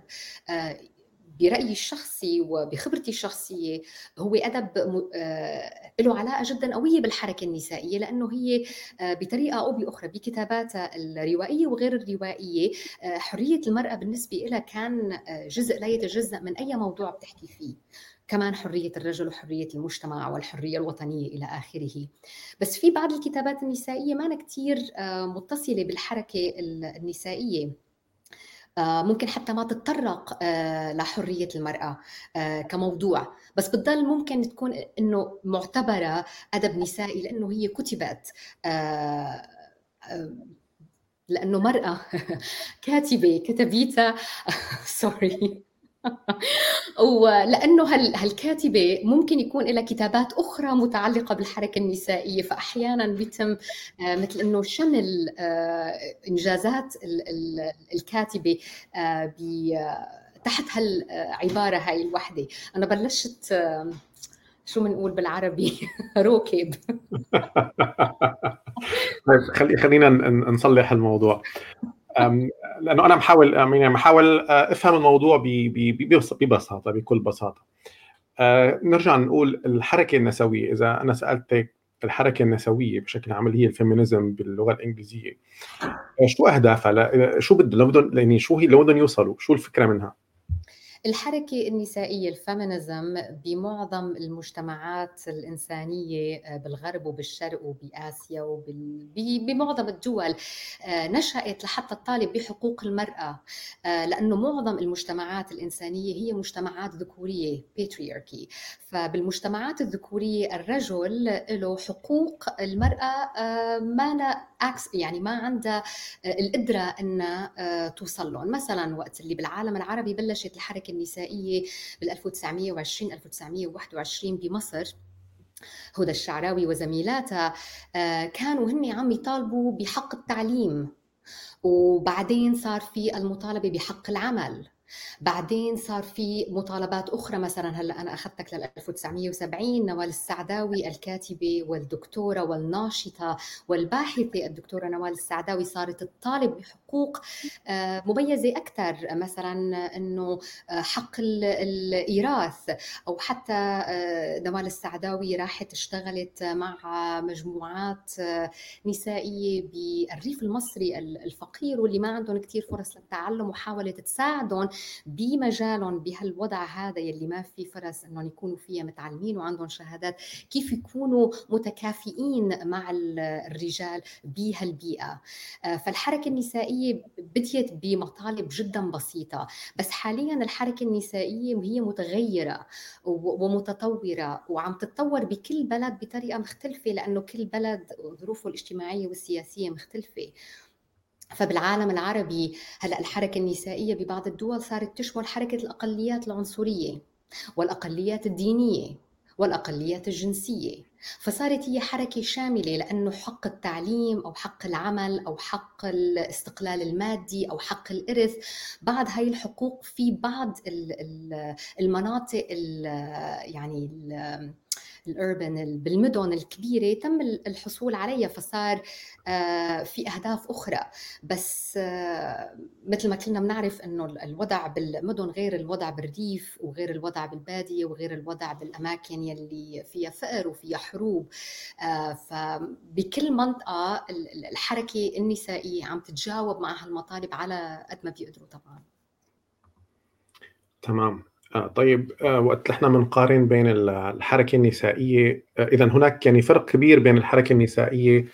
برأيي الشخصي وبخبرتي الشخصية هو أدب آه، له علاقة جدا قوية بالحركة النسائية لأنه هي آه، بطريقة أو بأخرى بكتاباتها الروائية وغير الروائية آه، حرية المرأة بالنسبة لها كان جزء لا يتجزأ من أي موضوع بتحكي فيه كمان حرية الرجل وحرية المجتمع والحرية الوطنية إلى آخره. بس في بعض الكتابات النسائية ما كتير متصلة بالحركة النسائية. ممكن حتى ما تتطرق آه، لحرية المرأة آه، كموضوع. بس بتضل ممكن تكون إنه معتبرة أدب نسائي لأنه هي كتبت لأنه مرأة كاتبة كتبيتها. سوري ولأنه هالكاتبة ممكن يكون لها كتابات أخرى متعلقة بالحركة النسائية فاحيانا بيتم آه، مثل إنه شمل آه، إنجازات الكاتبة آه، تحت هالعبارة هاي الوحدة. أنا بلشت شو بنقول بالعربي؟ روكب طيب خلي خلينا نصلح الموضوع. لأنه أنا محاول يعني محاول أفهم الموضوع ببساطة بكل بساطة. نرجع نقول الحركة النسوية. إذا أنا سألتك الحركة النسوية بشكل عام اللي هي الفيمينيزم باللغة الإنجليزية شو أهدافها؟ شو بده يعني شو هي لو بدهم يوصلوا شو الفكرة منها؟ الحركة النسائية الفيمينيزم بمعظم المجتمعات الإنسانية آه، بالغرب وبالشرق وبآسيا وبمعظم الدول آه، نشأت لحتى تطالب بحقوق المرأة آه، لأنه معظم المجتمعات الإنسانية هي مجتمعات ذكورية patriarchy. فبالمجتمعات الذكورية الرجل له حقوق المرأة ما لا يعني ما عندها القدرة أنها توصل لهم. مثلا وقت اللي بالعالم العربي بلشت الحركة النسائية بال 1920 1921 بمصر. هدى الشعراوي وزميلاتها آه، كانوا هن عم يطالبوا بحق التعليم وبعدين صار في المطالبة بحق العمل. بعدين صار في مطالبات أخرى مثلا هلأ أنا أخذتك لل 1970 نوال السعداوي الكاتبة والدكتورة والناشطة والباحثة الدكتورة نوال السعداوي صارت تطالب بحقوق آه، مميزة أكثر مثلا إنه آه، حق الإيراث أو حتى آه، نوال السعداوي راحت اشتغلت مع مجموعات نسائية بالريف المصري الفقير واللي ما عندهم كثير فرص للتعلم وحاولت تساعدهم بمجالهم بهالوضع هذا يلي ما في فرص إنهم يكونوا فيها متعلمين وعندهم شهادات كيف يكونوا متكافئين مع الرجال بهالبيئة؟ آه، فالحركة النسائية بديت بمطالب جدا بسيطة بس حاليا الحركة النسائية هي متغيرة ومتطورة وعم تتطور بكل بلد بطريقة مختلفة لأنه كل بلد ظروفه الاجتماعية والسياسية مختلفة. فبالعالم العربي هلأ الحركة النسائية ببعض الدول صارت تشمل حركة الأقليات العنصرية والأقليات الدينية والأقليات الجنسية فصارت هي حركة شاملة لأنه حق التعليم أو حق العمل أو حق الاستقلال المادي أو حق الإرث بعض هاي الحقوق في بعض المناطق يعني الأربن بالمدن الكبيرة تم الحصول عليها فصار آه، في أهداف أخرى. بس آه، مثل ما كلنا بنعرف إنه الوضع بالمدن غير الوضع بالريف وغير الوضع بالبادية وغير الوضع بالأماكن يلي فيها فقر وفيها حروب. آه، فبكل منطقة الحركة النسائية عم تتجاوب مع هالمطالب على قد ما بيقدروا طبعا. تمام. آه طيب آه وقت نحن بنقارن بين الحركة النسائية آه إذا هناك يعني فرق كبير بين الحركة النسائية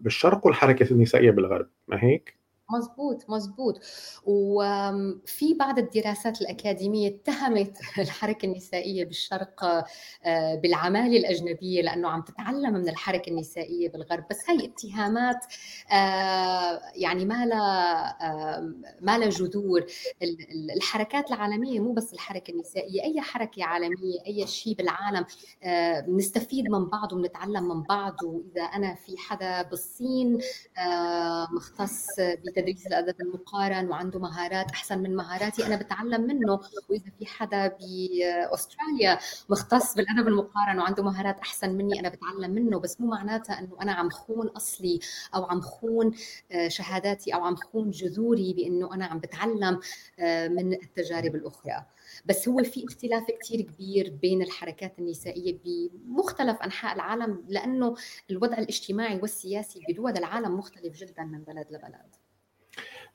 بالشرق والحركة النسائية بالغرب ما هيك؟ مزبوط مزبوط وفي بعض الدراسات الأكاديمية اتهمت الحركة النسائية بالشرق آه، بالعمالة الأجنبية لأنه عم تتعلم من الحركة النسائية بالغرب. بس هاي اتهامات آه، يعني ما لها ما لها جذور. الحركات العالمية مو بس الحركة النسائية أي حركة عالمية أي شيء بالعالم آه، بنستفيد من بعض وبنتعلم من بعض. وإذا أنا في حدا بالصين مختص تدريس الادب المقارن وعنده مهارات أحسن من مهاراتي. أنا بتعلم منه. وإذا في حدا بأستراليا مختص بالأدب المقارن وعنده مهارات أحسن مني أنا بتعلم منه. بس مو معناتها إنه أنا عم خون أصلي أو عم خون آه، شهاداتي أو عم خون جذوري بإنه أنا عم بتعلم آه، من التجارب الأخرى. بس هو في اختلاف كثير كبير بين الحركات النسائية بمختلف أنحاء العالم لأنه الوضع الاجتماعي والسياسي بدول العالم مختلف جدا من بلد لبلد.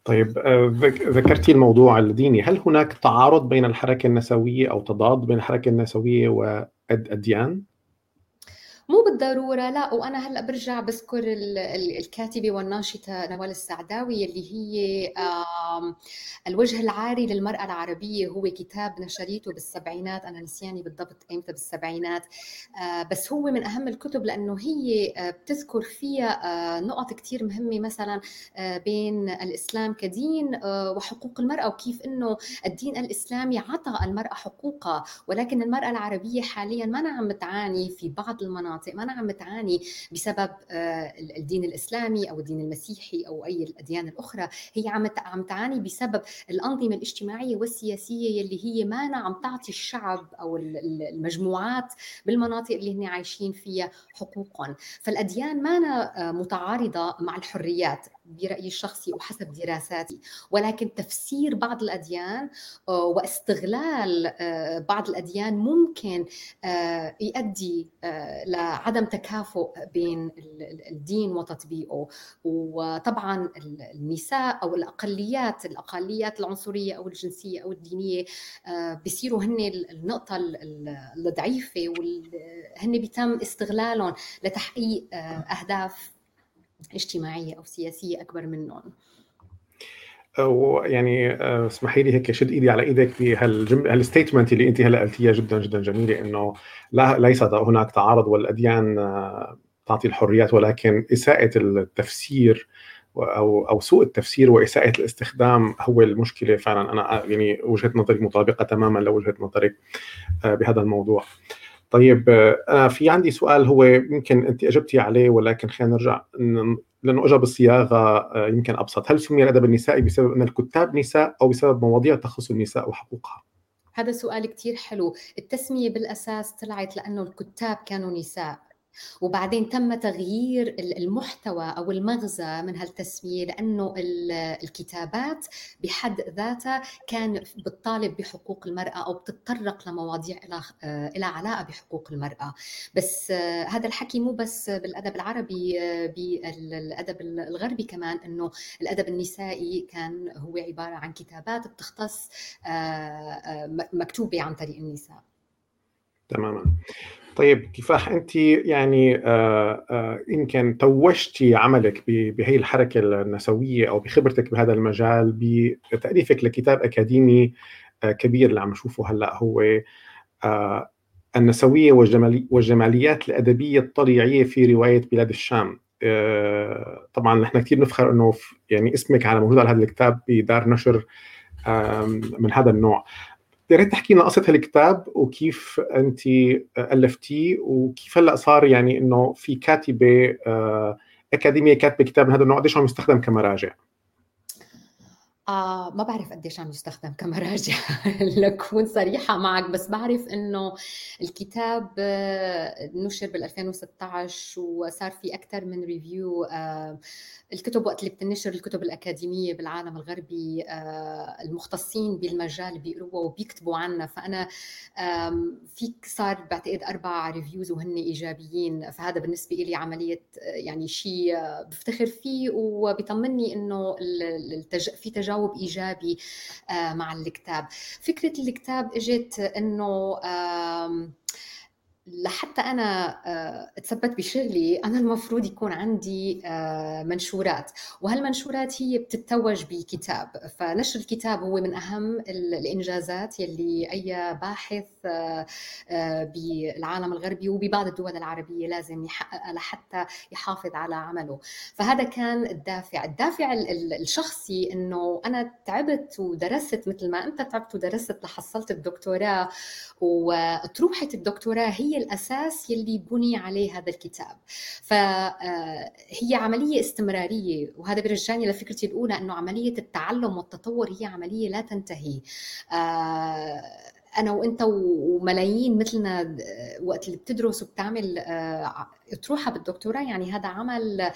طيب آه، ذكرتي الموضوع الديني هل هناك تعارض بين الحركة النسوية أو تضاد بين الحركة النسوية والأديان؟ مو بالضرورة لا وأنا هلأ برجع بذكر الكاتبة والناشطة نوال السعداوي اللي هي الوجه العاري للمرأة العربية. هو كتاب نشريته بالسبعينات. أنا نسياني بالضبط ايمتى بالسبعينات. آه، بس هو من أهم الكتب لأنه هي آه، بتذكر فيها آه، نقط كثير مهمة. مثلا بين الإسلام كدين وحقوق المرأة وكيف إنه الدين الإسلامي عطى المرأة حقوقها. ولكن المرأة العربية حاليا ما عم تعاني في بعض المناطق. مناطق ما عم تعاني بسبب آه، الدين الإسلامي أو الدين المسيحي أو أي الأديان الأخرى. هي عم عم تعاني بسبب الأنظمة الاجتماعية والسياسية اللي هي ما عم تعطي الشعب أو المجموعات بالمناطق اللي هن عايشين فيها حقوقهم فالأديان ما آه، متعارضة مع الحريات. برأيي الشخصي وحسب دراساتي. ولكن تفسير بعض الأديان آه، واستغلال آه، بعض الأديان ممكن آه، يؤدي لعدم تكافؤ بين الدين وتطبيقه. وطبعا النساء أو الأقليات الأقليات العنصرية أو الجنسية أو الدينية بصيروا هن النقطة الضعيفة وهن بيتم استغلالهم لتحقيق أهداف اجتماعية أو سياسية أكبر منهم يعني آه، اسمحي لي هيك شد إيدي على إيدك بهالستيتمنت اللي انت هلأ قلتيها جدا جدا جميلة إنه لا ليس هناك تعارض والأديان آه، تعطي الحريات ولكن إساءة التفسير أو أو سوء التفسير وإساءة الاستخدام هو المشكلة فعلا أنا آه، يعني وجهة نظري مطابقة تماما لوجهة نظرك بهذا الموضوع. طيب أنا في عندي سؤال هو يمكن أنت أجبتي عليه ولكن خلينا نرجع لأنه اجى بصياغه آه، يمكن أبسط، هل سمي الأدب النسائي بسبب ان الكتاب نساء أو بسبب مواضيع تخص النساء وحقوقها؟ هذا سؤال كثير حلو، التسمية بالأساس طلعت لأنه الكتاب كانوا نساء. وبعدين تم تغيير المحتوى أو المغزى من هالتسمية لأنه الكتابات بحد ذاتها كان بتطالب بحقوق المرأة أو بتتطرق لمواضيع لها علاقة بحقوق المرأة. بس هذا الحكي مو بس بالأدب العربي بالأدب الغربي كمان إنه الأدب النسائي كان هو عبارة عن كتابات بتختص مكتوبة عن طريق النساء. تماما. طيب كفاح أنت يعني آه، آه، توجتي عملك بهي الحركة النسوية أو بخبرتك بهذا المجال بتأليفك لكتاب أكاديمي آه، كبير اللي عم نشوفه هلأ هو النسوية والجماليات الأدبية الطليعية في رواية بلاد الشام. طبعا نحن كثير نفخر إنه يعني اسمك على موجود على هذا الكتاب بدار نشر من هذا النوع. يا ريت تحكي لنا قصه هالكتاب وكيف أنت ألفتيه وكيف هلأ صار يعني إنه في كاتبة أكاديمية كاتبة كتاب من هذا النوع قديش عم يستخدم كمراجع؟ آه ما بعرف قديش عم يستخدم كمراجع لكون صريحة معك بس بعرف إنه الكتاب آه، نشر بال 2016 وصار في أكثر من ريفيو آه الكتب وقت اللي بتنشر الكتب الأكاديمية بالعالم الغربي آه المختصين بالمجال بيقروها وبيكتبوا عنها فأنا فيك صار بعتقد أربع ريفيوز وهن إيجابيين. فهذا بالنسبة لي عملية آه، يعني شيء آه، بفتخر فيه وبيطمني إنه التج... في تجاوب تجاوب إيجابي آه، مع الكتاب. فكرة الكتاب إجت إنه لحتى أنا آه، أتثبت بشغلي أنا المفروض يكون عندي آه، منشورات. وهالمنشورات هي بتتوج بكتاب. فنشر الكتاب هو من أهم الإنجازات يلي أي باحث آه، بالعالم الغربي وببعض الدول العربية لازم يحققها لحتى يحافظ على عمله. فهذا كان الدافع. الدافع الشخصي إنه أنا تعبت ودرست مثل ما أنت تعبت ودرست لحصلت الدكتوراه وطروحة الدكتوراه هي الأساس يلي بني عليه هذا الكتاب. فهي آه، عملية استمرارية وهذا بيرجعني لفكرتي الأولى إنه عملية التعلم والتطور هي عملية لا تنتهي. آه، أنا وإنت وملايين مثلنا آه، وقت اللي بتدرس وبتعمل اطروحه بالدكتوراه يعني هذا عمل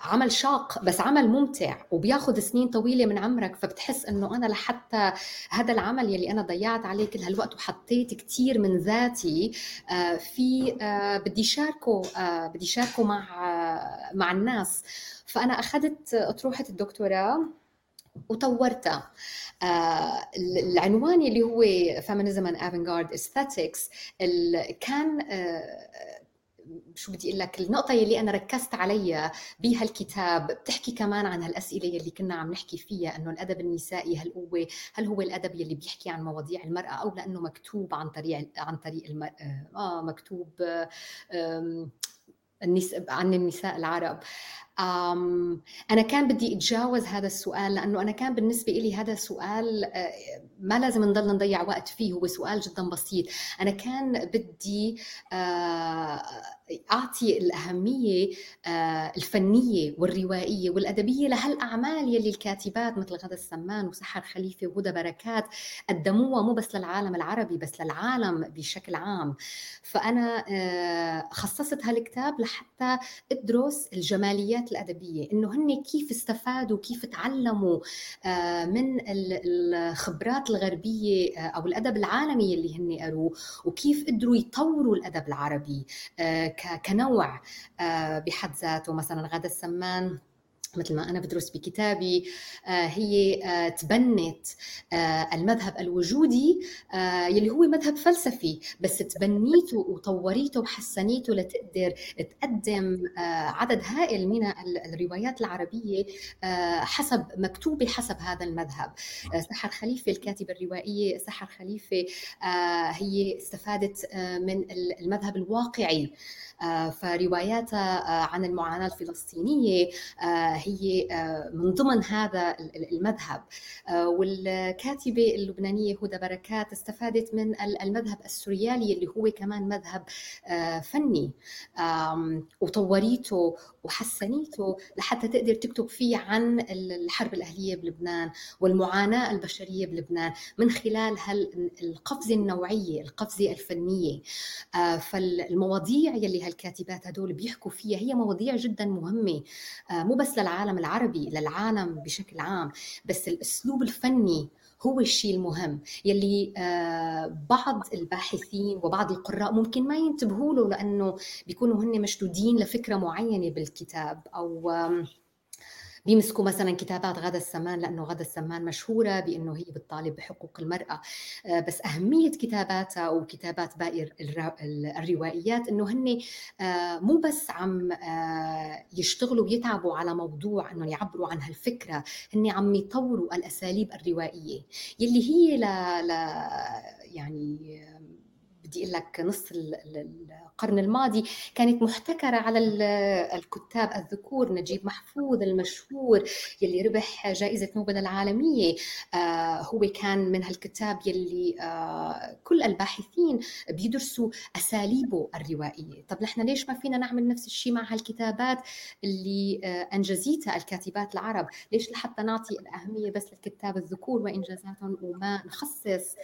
عمل شاق بس عمل ممتع وبياخذ سنين طويلة من عمرك فبتحس إنه أنا لحتى هذا العمل يلي أنا ضيعت عليه كل هالوقت وحطيت كثير من ذاتي آه، في آه، بدي شاركه آه، بدي شاركه مع مع الناس. فأنا أخذت أطروحة الدكتوراه وطورتها. العنوان اللي هو Feminism and Avant-garde Aesthetics كان شو بدي أقول لك النقطة يلي أنا ركزت عليها بهالكتاب بتحكي كمان عن هالأسئلة يلي كنا عم نحكي فيها إنه الأدب النسائي هل هو هل هو الأدب يلي بيحكي عن مواضيع المرأة أو لأنه مكتوب عن طريق عن طريق المرأة آه مكتوب عن النساء العرب. أنا كان بدي أتجاوز هذا السؤال لأنه أنا كان بالنسبة لي هذا سؤال آه، ما لازم نضل نضيع وقت فيه هو سؤال جدا بسيط. أنا كان بدي آه، أعطي الأهمية آه، الفنية والروائية والأدبية لهالأعمال يلي الكاتبات مثل غدا السمان وسحر خليفة وهدى بركات قدموها مو بس للعالم العربي بس للعالم بشكل عام. فأنا آه، خصصت هالكتاب لحتى أدرس الجماليات الأدبية إنه هن كيف استفادوا كيف تعلموا آه، من الخبرات الغربية أو الأدب العالمي اللي هن قروه وكيف قدروا يطوروا الأدب العربي كنوع آه، بحد ذاته. مثلا غدا السمان مثل ما أنا بدرس بكتابي آه، هي آه، تبنت المذهب الوجودي يلي هو مذهب فلسفي. بس تبنيته وطوريته وحسنيته لتقدر تقدم عدد هائل من الروايات العربية حسب مكتوبة حسب هذا المذهب. سحر خليفة الكاتبة الروائية سحر خليفة هي استفادت من المذهب الواقعي. آه، فرواياتها آه، عن المعاناة الفلسطينية آه، هي من ضمن هذا المذهب. والكاتبة اللبنانية هدى بركات استفادت من المذهب السوريالي اللي هو كمان مذهب فني. وطوريته وحسنيته لحتى تقدر تكتب فيه عن الحرب الأهلية بلبنان والمعاناة البشرية بلبنان من خلال القفزة النوعية القفزة الفنية. فالمواضيع يلي هالكاتبات هدول بيحكوا فيها. هي مواضيع جدا مهمة آه، مو بس للعالم العربي للعالم بشكل عام بس الأسلوب الفني هو الشيء المهم. يلي آه، بعض الباحثين وبعض القراء ممكن ما ينتبهوا له لأنه بيكونوا هن مشدودين لفكرة معينة بالكتاب أو بيمسكوا مثلا كتابات غدا السمان لأنه غدا السمان مشهورة بأنه هي بتطالب بحقوق المرأة. آه، بس أهمية كتاباتها وكتابات باقي الروائيات إنه هن آه، مو بس عم آه، يشتغلوا ويتعبوا على موضوع إنه يعبروا عن هالفكرة هن عم يطوروا الأساليب الروائية. يلي هي ل, ل... يعني بدي أقول لك نص القرن الماضي كانت محتكرة على الكتاب الذكور نجيب محفوظ المشهور يلي ربح جائزة نوبل العالمية. آه، هو كان من هالكتاب يلي آه، كل الباحثين بيدرسوا أساليبه الروائية. طب نحن ليش ما فينا نعمل نفس الشيء مع هالكتابات اللي انجزتها الكاتبات العرب؟ ليش لحتى نعطي الأهمية بس للكتاب الذكور وإنجازاتهم وما نخصص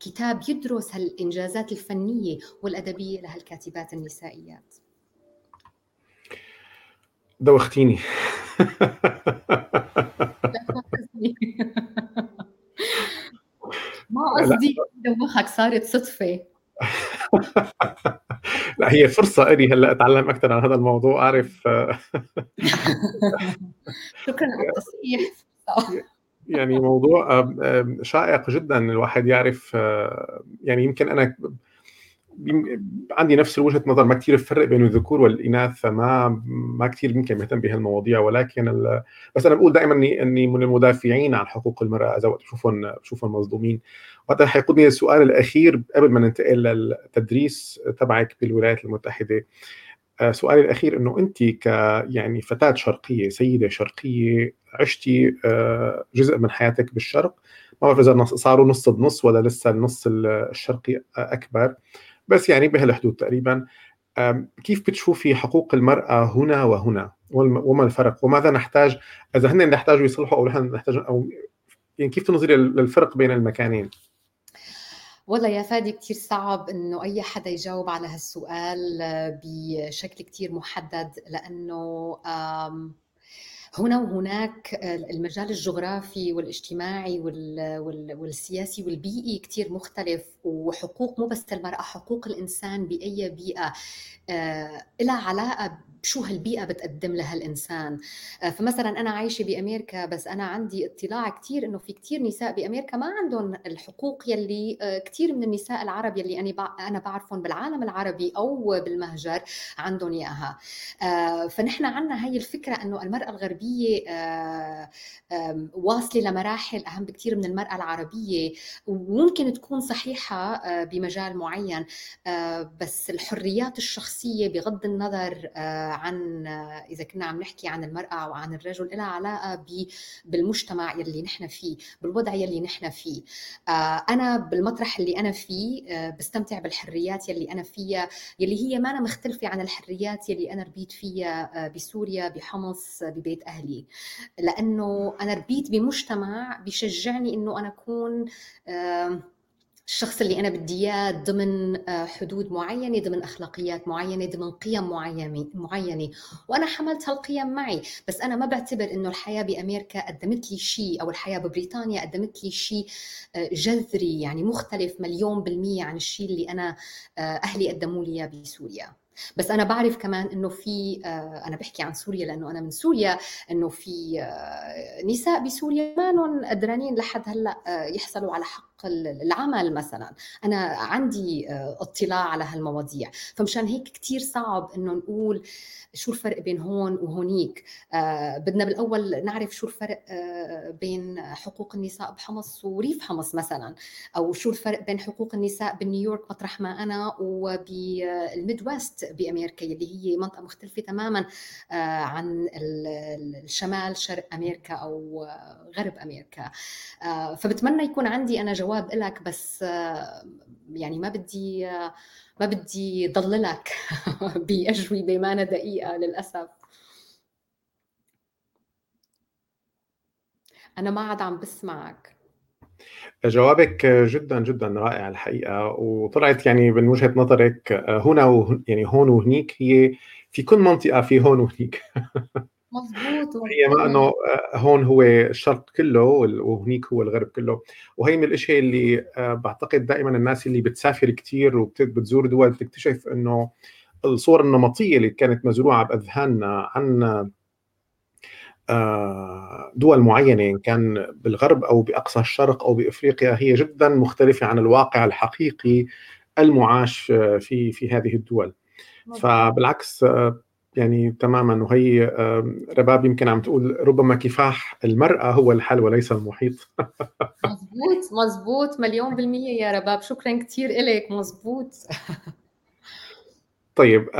كتاب يدرس هالإنجازات الفنية والأدبية لهالكاتبات النسائيات. دوختيني. ما قصدي دوخك صارت صدفة. لا هي فرصة إلي هلأ أتعلم أكثر عن هذا الموضوع أعرف. شكرا على التصحيح. يعني موضوع شائق جدا الواحد يعرف آه، يعني يمكن أنا عندي نفس وجهة نظر ما كثير بفرق بين الذكور والإناث فما ما كثير يمكن مهتم بهالمواضيع ولكن ال... بس أنا بقول دائما إني إني من المدافعين عن حقوق المرأة إذا وقت بشوفهم بشوفهم مصدومين. وهذا حيقودني للسؤال الأخير قبل ما ننتقل للتدريس تبعك بالولايات المتحدة. آه، سؤالي الأخير إنه انت ك يعني فتاة شرقية سيدة شرقية عشتي آه، جزء من حياتك بالشرق. ما بعرف إذا صاروا نص بنص ولا لسه النص الشرقي أكبر. بس يعني بهالحدود تقريبا. كيف بتشوفي حقوق المرأة هنا وهنا؟ وما الفرق؟ وماذا نحتاج؟ إذا هن نحتاج يصلحوا أو نحن نحتاج أو يعني كيف تنظري للفرق بين المكانين؟ والله يا فادي كتير صعب إنه أي حدا يجاوب على هالسؤال بشكل كتير محدد لأنه هنا وهناك المجال الجغرافي والاجتماعي والسياسي والبيئي كتير مختلف وحقوق مو بس المرأة حقوق الإنسان بأي بيئة آه، لها علاقة شو هالبيئة بتقدم لها الإنسان. آه، فمثلا أنا عايشة بأمريكا بس أنا عندي اطلاع كتير إنه في كتير نساء بأمريكا ما عندهم الحقوق يلي آه، كتير من النساء العرب يلي أنا أنا بعرفهم بالعالم العربي أو بالمهجر عندهم إياها. آه، فنحن عندنا هاي الفكرة إنه المرأة الغربية واصلة لمراحل أهم بكتير من المرأة العربية. وممكن تكون صحيحة بمجال معين. بس الحريات الشخصية بغض النظر عن إذا كنا عم نحكي عن المرأة أو عن الرجل لها علاقة بالمجتمع يلي نحن فيه بالوضع يلي نحن فيه. آه، أنا بالمطرح اللي أنا فيه آه، بستمتع بالحريات يلي أنا فيها يلي هي ما أنا مختلفة عن الحريات يلي أنا ربيت فيها آه، بسوريا بحمص ببيت أهلي. لأنه أنا ربيت بمجتمع بشجعني إنه أنا أكون الشخص اللي أنا بدي إياه ضمن آه، حدود معينة ضمن أخلاقيات معينة ضمن قيم معينة معينة. وأنا حملت هالقيم معي. بس أنا ما بعتبر إنه الحياة بأمريكا قدمت لي شيء أو الحياة ببريطانيا قدمت لي شيء آه، جذري يعني مختلف مليون بالمية عن الشيء اللي أنا آه، أهلي قدموا لي إياه بسوريا. بس أنا بعرف كمان إنه في أنا بحكي عن سوريا لأنه أنا من سوريا إنه في نساء بسوريا ما قدرانين لحد هلأ يحصلوا على حق. العمل مثلا. أنا عندي آه، اطلاع على هالمواضيع. فمشان هيك كتير صعب إنه نقول شو الفرق بين هون وهونيك. آه بدنا بالأول نعرف شو الفرق آه بين حقوق النساء بحمص وريف حمص مثلا. أو شو الفرق بين حقوق النساء بنيويورك مطرح ما أنا وبالميد ويست بأمريكا اللي هي منطقة مختلفة تماما عن الشمال شرق أمريكا أو غرب أمريكا. فبتمنى يكون عندي أنا جواب لك بس آه يعني ما بدي آه ما بدي ضللك بأجوبة ما أنا دقيقة للأسف. أنا ما عاد عم بسمعك. جوابك جدا جدا رائع الحقيقة وطلعت يعني من وجهة نظرك هنا و... يعني هون وهنيك هي في كل منطقة في هون وهنيك. مظبوط هي ما إنه آه، هون هو الشرق كله وهنيك هو الغرب كله. وهي من الأشياء اللي آه، بعتقد دائما الناس اللي بتسافر كثير وبتزور دول بتكتشف إنه الصور النمطية اللي كانت مزروعة بأذهاننا عن آه، دول معينة إن كان بالغرب أو بأقصى الشرق أو بأفريقيا هي جدا مختلفة عن الواقع الحقيقي المعاش في في هذه الدول. فبالعكس يعني تماما وهي رباب يمكن عم تقول ربما كفاح المرأة هو الحل وليس المحيط. مزبوط مزبوط مليون بالمية يا رباب. شكرا كثير إلك مزبوط طيب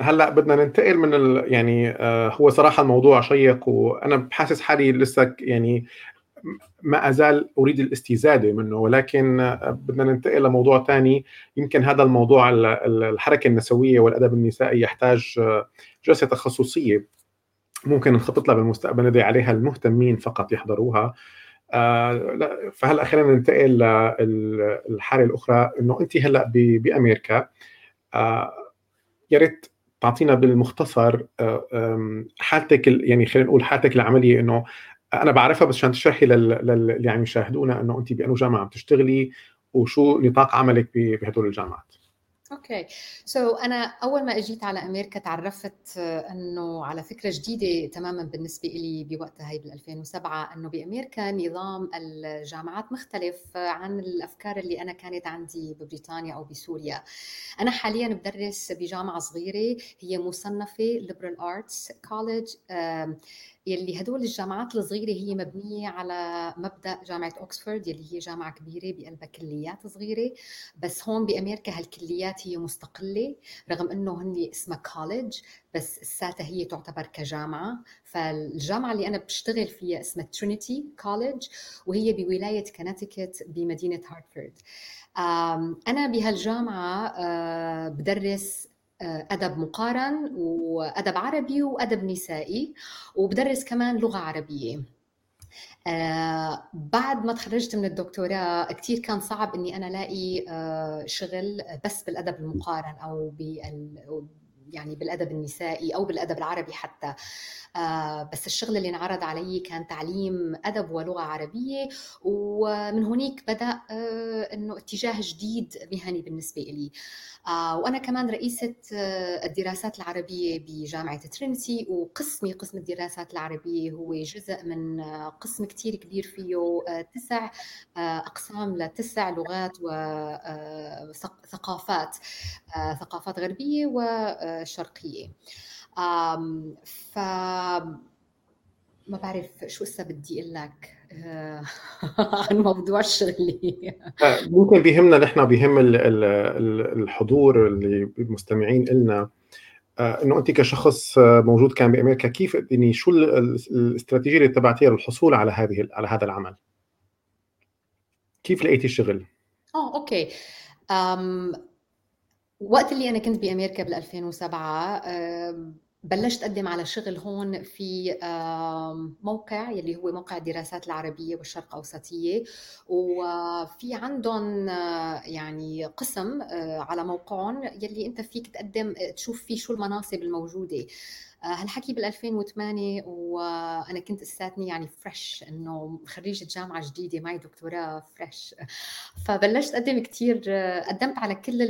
هلأ بدنا ننتقل من ال... يعني آه، هو صراحة الموضوع شيق وأنا بحاسس حالي لسه يعني ما أزال أريد الاستزادة منه ولكن آه، بدنا ننتقل لموضوع ثاني يمكن هذا الموضوع الحركة النسوية والأدب النسائي يحتاج آه، جلسة تخصصية ممكن نخطط لها بالمستقبل ندعي عليها المهتمين فقط يحضروها. فهلأ خلينا ننتقل للحاله الأخرى إنه أنت هلأ بأمريكا. يا ريت تعطينا بالمختصر آه، حالتك يعني خلينا نقول حالتك العملية إنه أنا بعرفها بس عشان تشرحي للي عم يشاهدونا إنه انت بأنه جامعة عم تشتغلي وشو نطاق عملك بهدول الجامعات. okay. so so, أنا أول ما إجيت على أمريكا تعرفت إنه على فكرة جديدة تماما بالنسبة لي بوقتها هي بال 2007 إنه بأمريكا نظام الجامعات مختلف عن الأفكار اللي أنا كانت عندي ببريطانيا أو بسوريا. أنا حاليا بدرس بجامعة صغيرة هي مصنفة liberal arts college يلي هدول الجامعات الصغيرة هي مبنية على مبدأ جامعة اوكسفورد يلي هي جامعة كبيرة بقلبها كليات صغيرة. بس هون بأمريكا هالكليات هي مستقلة رغم إنه هن اسمها college بس لساتها هي تعتبر كجامعة. فالجامعة اللي أنا بشتغل فيها اسمها Trinity College وهي بولاية كنتيكت بمدينة هارتفورد أنا بهالجامعة آه، بدرس آه، أدب مقارن وأدب عربي وأدب نسائي وبدرس كمان لغة عربية. آه بعد ما تخرجت من الدكتوراه كثير كان صعب إني أنا ألاقي آه شغل بس بالأدب المقارن أو بال يعني بالأدب النسائي أو بالأدب العربي حتى. آه بس الشغل اللي انعرض علي كان تعليم أدب ولغة عربية ومن هناك بدأ آه إنه اتجاه جديد مهني بالنسبة لي آه وأنا كمان رئيسة الدراسات العربية بجامعة ترينيتي وقسمي قسم الدراسات العربية هو جزء من قسم كثير كبير فيه تسع أقسام لتسع لغات وثقافات ثقافات غربية وشرقيه ف ما بعرف شو هسه بدي أقول لك آه، عن موضوع شغلي آه، ممكن بيهمنا نحن بيهم الحضور اللي المستمعين إلنا آه، إنه أنت كشخص موجود كان بأمريكا كيف يعني شو الاستراتيجية اللي اتبعتيها للحصول على هذه على هذا العمل؟ كيف لقيتي الشغل؟ آه أوكي أم وقت اللي أنا كنت بأمريكا بال 2007 بلشت أقدم على شغل هون في موقع يلي هو موقع الدراسات العربية والشرق أوسطية. وفي عندهم يعني قسم آه، على موقعهم يلي أنت فيك تقدم تشوف فيه شو المناصب الموجودة. آه، هالحكي بال 2008 وأنا كنت لساتني يعني فريش إنه خريجة جامعة جديدة معي دكتوراه فريش فبلشت أقدم كثير قدمت على كل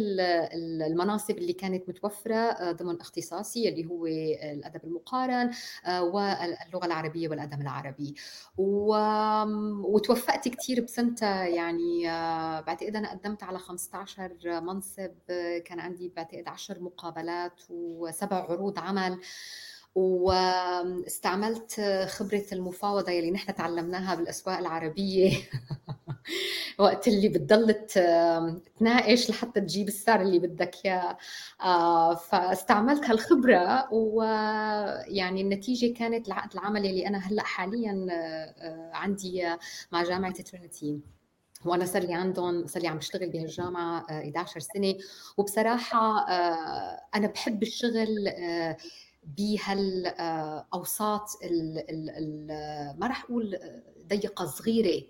المناصب اللي كانت متوفرة آه، ضمن اختصاصي اللي هو الأدب المقارن آه، واللغة العربية والأدب العربي. وتوفقت كثير بسنتها يعني بعتقد أنا قدمت على 15 منصب كان عندي بعتقد 10 مقابلات وسبع عروض عمل. واستعملت خبرة المفاوضة يلي نحن تعلمناها بالأسواق العربية. وقت اللي بتضل تناقش لحتى تجيب السعر اللي بدك إياه. آه، فاستعملت هالخبرة ويعني النتيجة كانت العقد العمل اللي أنا هلأ حاليا آه، عندي مع جامعة ترينيتي وأنا صار لي عندهم صار لي عم بشتغل بهالجامعة 11 سنة. وبصراحة آه، أنا بحب الشغل بهالاوساط ما راح أقول ضيقة صغيرة.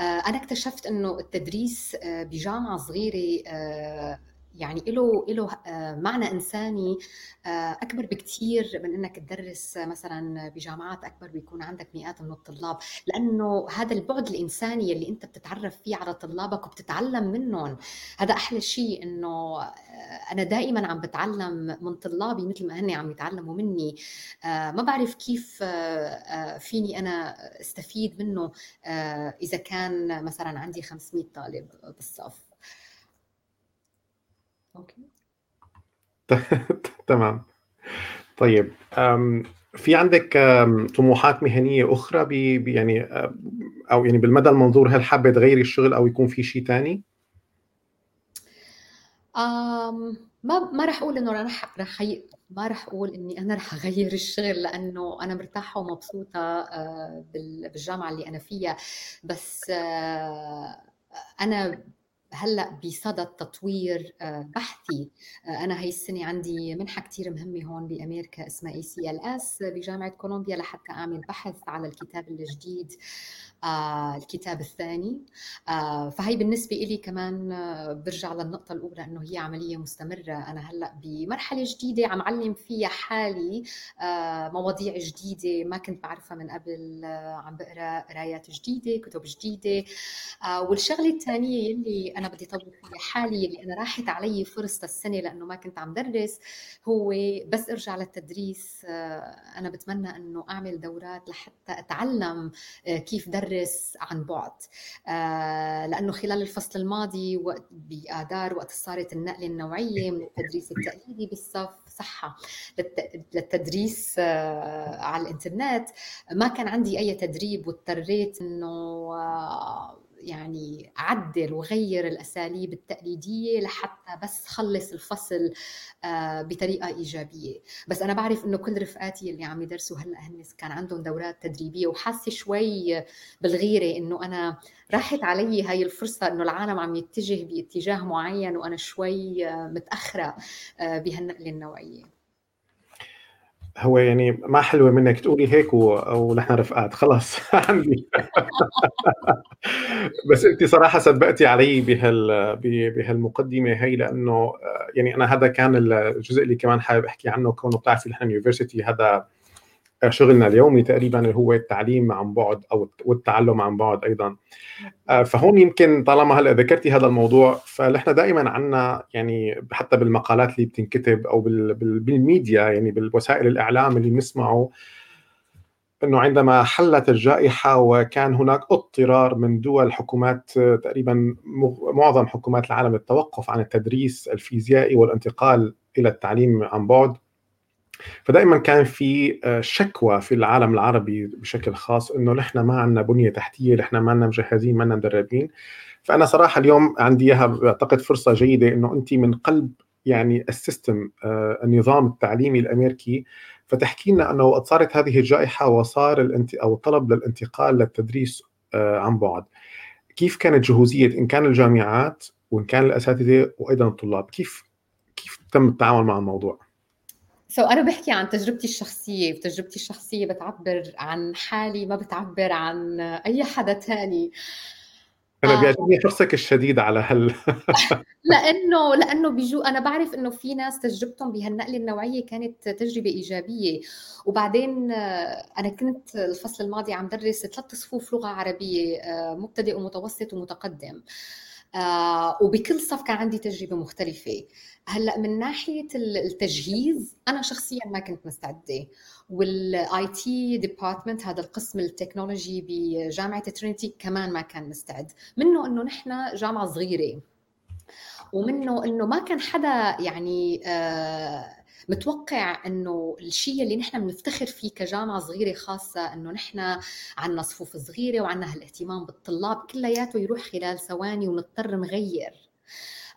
آه، أنا اكتشفت إنه التدريس آه، بجامعة صغيرة آه، يعني له له آه، معنى إنساني آه، أكبر بكثير من إنك تدرس مثلا بجامعات أكبر بيكون عندك مئات من الطلاب. لأنه هذا البعد الإنساني اللي أنت بتتعرف فيه على طلابك وبتتعلم منهم هذا أحلى شيء إنه آه، أنا دائما عم بتعلم من طلابي مثل ما هن عم يتعلموا مني. ما بعرف كيف فيني أنا أستفيد منه إذا كان مثلا عندي 500 طالب بالصف. أوكي. تمام. طيب في عندك طموحات مهنية أخرى بي يعني أو يعني بالمدى المنظور هل حابة تغيري الشغل أو يكون في شيء ثاني؟ ما ما راح أقول إنه راح راح ما راح أقول إني أنا راح أغير الشغل لأنه أنا مرتاحة ومبسوطة بالجامعة اللي أنا فيها. بس أنا هلأ بصدد تطوير آه، بحثي. أنا هي السنة عندي منحة كثير مهمة هون بأمريكا اسمها ACLS بجامعة كولومبيا لحتى أعمل بحث على الكتاب الجديد. الكتاب الثاني. آه فهي بالنسبة لي كمان آه برجع للنقطة الأولى أنه هي عملية مستمرة. أنا هلأ بمرحلة جديدة عم علم فيها حالي آه مواضيع جديدة ما كنت بعرفها من قبل. عم بقرأ قرايات جديدة كتب جديدة. والشغلة الثانية يلي أنا بدي طور فيها حالي اللي أنا راحت علي فرصة السنة لأنه ما كنت عم درس هو بس أرجع للتدريس. أنا بتمنى أنه أعمل دورات لحتى أتعلم كيف درس ادرس عن بعد. آه، لأنه خلال الفصل الماضي وقت بآذار وقت صارت النقلة النوعية من التدريس التقليدي بالصف صحة للتدريس آه، على الإنترنت. ما كان عندي أي تدريب واضطريت إنه آه، يعني عدل وغير الأساليب التقليدية لحتى بس خلص الفصل آه، بطريقة إيجابية. بس أنا بعرف إنه كل رفقاتي اللي عم يدرسوا هلأ هن كان عندهم دورات تدريبية وحاسة شوي بالغيرة إنه أنا راحت علي هاي الفرصة إنه العالم عم يتجه باتجاه معين وأنا شوي متأخرة آه، بهالنقلة النوعية. هو يعني ما حلوة منك تقولي هيك ونحن رفقات. خلص عندي. بس انت صراحة سبقتي علي بهال بهالمقدمة هي لأنه يعني أنا هذا كان الجزء اللي كمان حابب أحكي عنه كونه بتعرفي نحن يونيفرستي هذا شغلنا اليومي تقريبا هو التعليم عن بعد أو والتعلم عن بعد أيضا. آه، فهون يمكن طالما هلأ ذكرتي هذا الموضوع فنحن دائما عندنا يعني حتى بالمقالات اللي بتنكتب أو بالميديا يعني بالوسائل الإعلام اللي بنسمعه إنه عندما حلت الجائحة وكان هناك اضطرار من دول حكومات تقريبا معظم حكومات العالم التوقف عن التدريس الفيزيائي والانتقال إلى التعليم عن بعد. فدائما كان في آه، شكوى في العالم العربي بشكل خاص إنه نحن ما عندنا بنية تحتية نحن ما عندنا مجهزين ما عندنا مدربين. فأنا صراحة اليوم عندي إياها بعتقد فرصة جيدة إنه أنت من قلب يعني ال system آه، النظام التعليمي الأمريكي فتحكي لنا إنه وقت صارت هذه الجائحة وصار الانت أو الطلب للانتقال للتدريس آه، عن بعد. كيف كانت جهوزية؟ إن كان الجامعات وإن كان الأساتذة وأيضا الطلاب كيف كيف تم التعامل مع الموضوع؟ so, أنا بحكي عن تجربتي الشخصية وتجربتي الشخصية بتعبر عن حالي ما بتعبر عن أي حدا تاني. أنا آه. بيعجبني حرصك الشديد على هال لأنه لأنه بيجو أنا بعرف إنه في ناس تجربتهم بهالنقلة النوعية كانت تجربة إيجابية. وبعدين آه، أنا كنت الفصل الماضي عم درس ثلاث صفوف لغة عربية آه، مبتدئ ومتوسط ومتقدم. آه وبكل صف كان عندي تجربة مختلفة. هلأ من ناحية التجهيز أنا شخصيا ما كنت مستعدة. وال IT department هذا القسم التكنولوجي بجامعة ترينيتي كمان ما كان مستعد. منه إنه نحن جامعة صغيرة. ومنه إنه ما كان حدا يعني آه متوقع إنه الشيء اللي نحن بنفتخر فيه كجامعة صغيرة خاصة إنه نحن عندنا صفوف صغيرة وعندنا هالاهتمام بالطلاب كلياته يروح خلال ثواني ونضطر نغير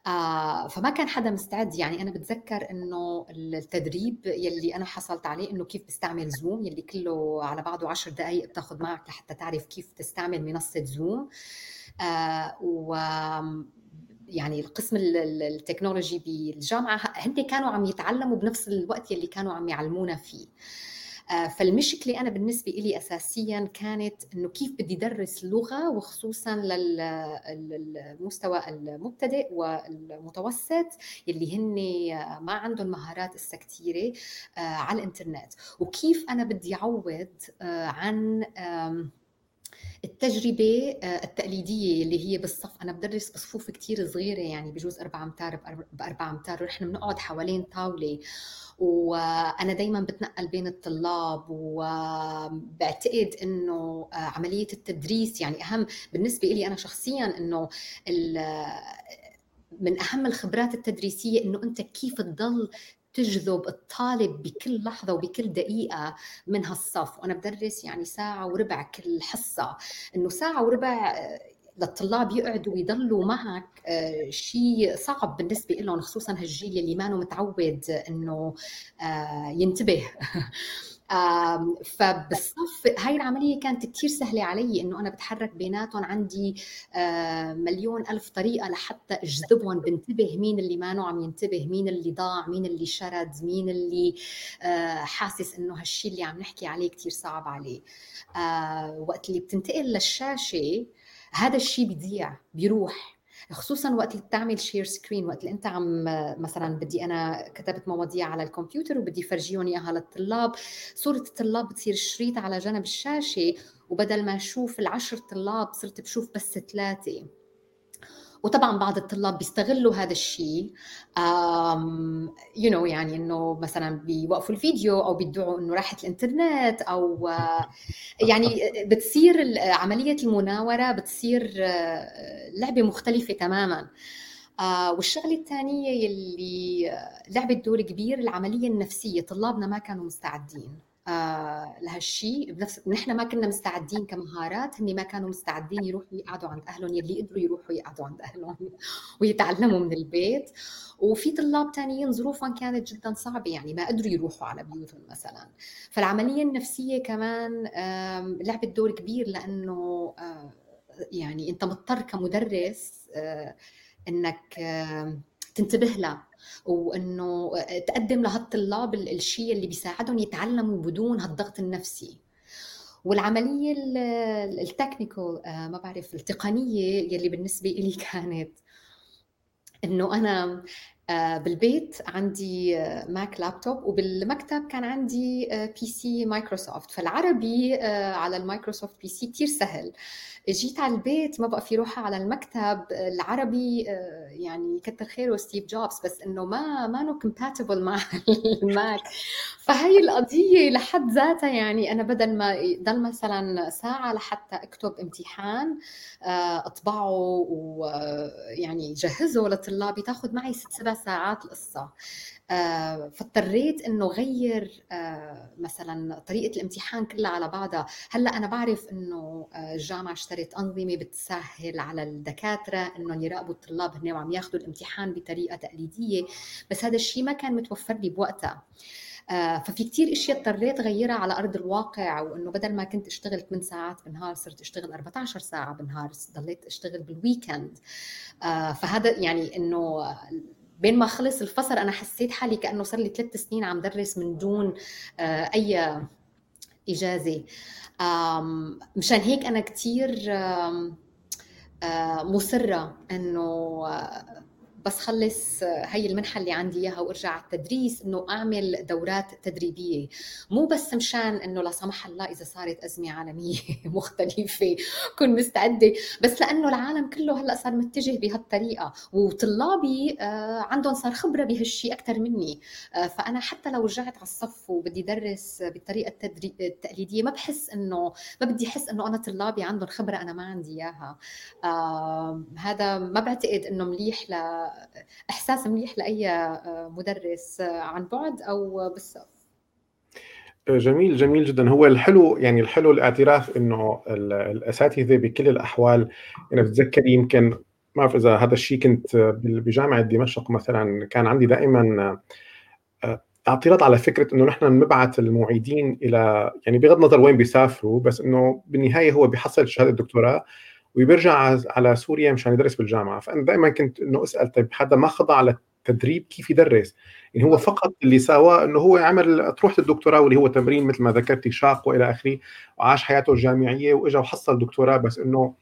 آه فما كان حدا مستعد. يعني أنا بتذكر إنه التدريب يلي أنا حصلت عليه إنه كيف بستعمل زوم يلي كله على بعضه عشر دقائق بتاخذ معك لحتى تعرف كيف تستعمل منصة زوم آه و يعني القسم التكنولوجي بالجامعة هن كانوا عم يتعلموا بنفس الوقت اللي كانوا عم يعلمونا فيه. آه، فالمشكلة أنا بالنسبة لي اساسيا كانت إنه كيف بدي درس لغة وخصوصا للمستوى المبتدئ والمتوسط اللي هن ما عندهم مهارات هسه كثيره آه، على الإنترنت. وكيف أنا بدي أعوض آه، عن التجربة آه، التقليدية اللي هي بالصف أنا بدرس بصفوف كتير صغيرة يعني بجوز أربع أمتار بأربع أمتار ونحن بنقعد حوالين طاولة وأنا دائما بتنقل بين الطلاب وبعتقد إنه آه، عملية التدريس يعني أهم بالنسبة لي أنا شخصيا إنه من أهم الخبرات التدريسية إنه أنت كيف تضل تجذب الطالب بكل لحظة وبكل دقيقة من هالصف. وأنا بدرس يعني ساعة وربع كل حصة. إنه ساعة وربع للطلاب يقعدوا ويضلوا معك آه، شيء صعب بالنسبة لهم خصوصا هالجيل اللي ما متعود إنه آه، ينتبه. فبالصف هاي العملية كانت كتير سهلة علي إنه أنا بتحرك بيناتهم عندي مليون ألف طريقة لحتى أجذبهم بنتبه مين اللي ما عم ينتبه مين اللي ضاع مين اللي شرد مين اللي حاسس إنه هالشي اللي عم نحكي عليه كتير صعب عليه. وقت اللي بتنتقل للشاشة هذا الشيء بيضيع بيروح. خصوصا وقت اللي بتعمل share screen وقت اللي أنت عم مثلا بدي أنا كتبت مواضيع على الكمبيوتر وبدي فرجيهم إياها للطلاب. صورة الطلاب بتصير شريط على جنب الشاشة وبدل ما أشوف العشر طلاب صرت بشوف بس ثلاثة. وطبعا بعض الطلاب بيستغلوا هذا الشيء يو نو يعني إنه مثلا بيوقفوا الفيديو أو بيدعوا إنه راحت الإنترنت أو يعني بتصير عملية المناورة بتصير آه، لعبة مختلفة تماما. آه والشغلة الثانية اللي لعبت دور كبير العملية النفسية طلابنا ما كانوا مستعدين. آه لهالشيء بنفس نحن ما كنا مستعدين كمهارات هن ما كانوا مستعدين يروحوا يقعدوا عند أهلهم يلي قدروا يروحوا يقعدوا عند أهلهم ويتعلموا من البيت. وفي طلاب تانيين ظروفهم كانت جدا صعبة يعني ما قدروا يروحوا على بيوتهم مثلا. فالعملية النفسية كمان لعبت دور كبير لأنه آه، يعني أنت مضطر كمدرس آه، إنك تنتبه لها. وإنه تقدم لهالطلاب الشيء اللي بيساعدهم يتعلموا بدون هالضغط النفسي. والعملية التكنيكال آه، ما بعرف التقنية يلي بالنسبة لي كانت إنه أنا آه، بالبيت عندي Mac laptop وبالمكتب كان عندي PC Microsoft فالعربي آه، على ال Microsoft PC كثير سهل. جيت على البيت ما بقى في روحه على المكتب العربي آه، يعني كتر خيره ستيف جوبز بس إنه ما ما نو compatible مع ال Mac. فهي القضية لحد ذاتها يعني أنا بدل ما ضل مثلا ساعة لحتى أكتب امتحان آه، أطبعه ويعني جهزه لطلابي تاخذ معي ست سبع ساعات القصة. آه، فاضطريت إنه غير آه، مثلا طريقة الامتحان كلها على بعضها. هلأ أنا بعرف إنه آه، الجامعة اشترت أنظمة بتسهل على الدكاترة إنهم يراقبوا الطلاب هن وعم ياخذوا الامتحان بطريقة تقليدية بس هذا الشيء ما كان متوفر لي بوقتها. ففي كتير إشياء اضطريت غيرها على أرض الواقع وإنه بدل ما كنت أشتغل 8 ساعات بالنهار صرت أشتغل 14 ساعة بالنهار ضليت أشتغل بالويكند فهذا يعني إنه بين ما خلص الفصل أنا حسيت حالي كأنه صار لي ثلاث سنين عم درس من دون آه، أي إجازة. مشان هيك أنا كثير آه، مصرة إنه بس خلص هي المنحة اللي عندي إياها وأرجع على التدريس إنه أعمل دورات تدريبية. مو بس مشان إنه لا سمح الله إذا صارت أزمة عالمية مختلفة كن مستعدة بس لأنه العالم كله هلأ صار متجه بهالطريقة. وطلابي آه، عندهم صار خبرة بهالشيء أكثر مني. آه، فأنا حتى لو رجعت على الصف وبدي درس بالطريقة التقليدية ما بحس إنه ما بدي أحس إنه أنا طلابي عندهم خبرة أنا ما عندي إياها. هذا ما بعتقد إنه مليح ل إحساس منيح لأي آه، مدرس آه، عن بعد أو بالصف. جميل جميل جدا. هو الحلو يعني الحلو الاعتراف إنه الأساتذة بكل الأحوال يعني بتذكر يمكن ما بعرف إذا هذا الشيء كنت بجامعة دمشق مثلا كان عندي دائما آه، اعتراض على فكرة إنه نحن نبعث المعيدين إلى يعني بغض النظر وين بيسافروا بس إنه بالنهاية هو بيحصل شهادة الدكتوراه. وبيرجع على سوريا مشان يدرس بالجامعة. فأنا دائما كنت إنه أسأل طيب حدا ما خضع على التدريب كيف يدرس؟ يعني هو فقط اللي سواه إنه هو عمل اطروحه الدكتوراه واللي هو تمرين مثل ما ذكرتي شاق وإلى آخره وعاش حياته الجامعية وإجا وحصل دكتوراه. بس إنه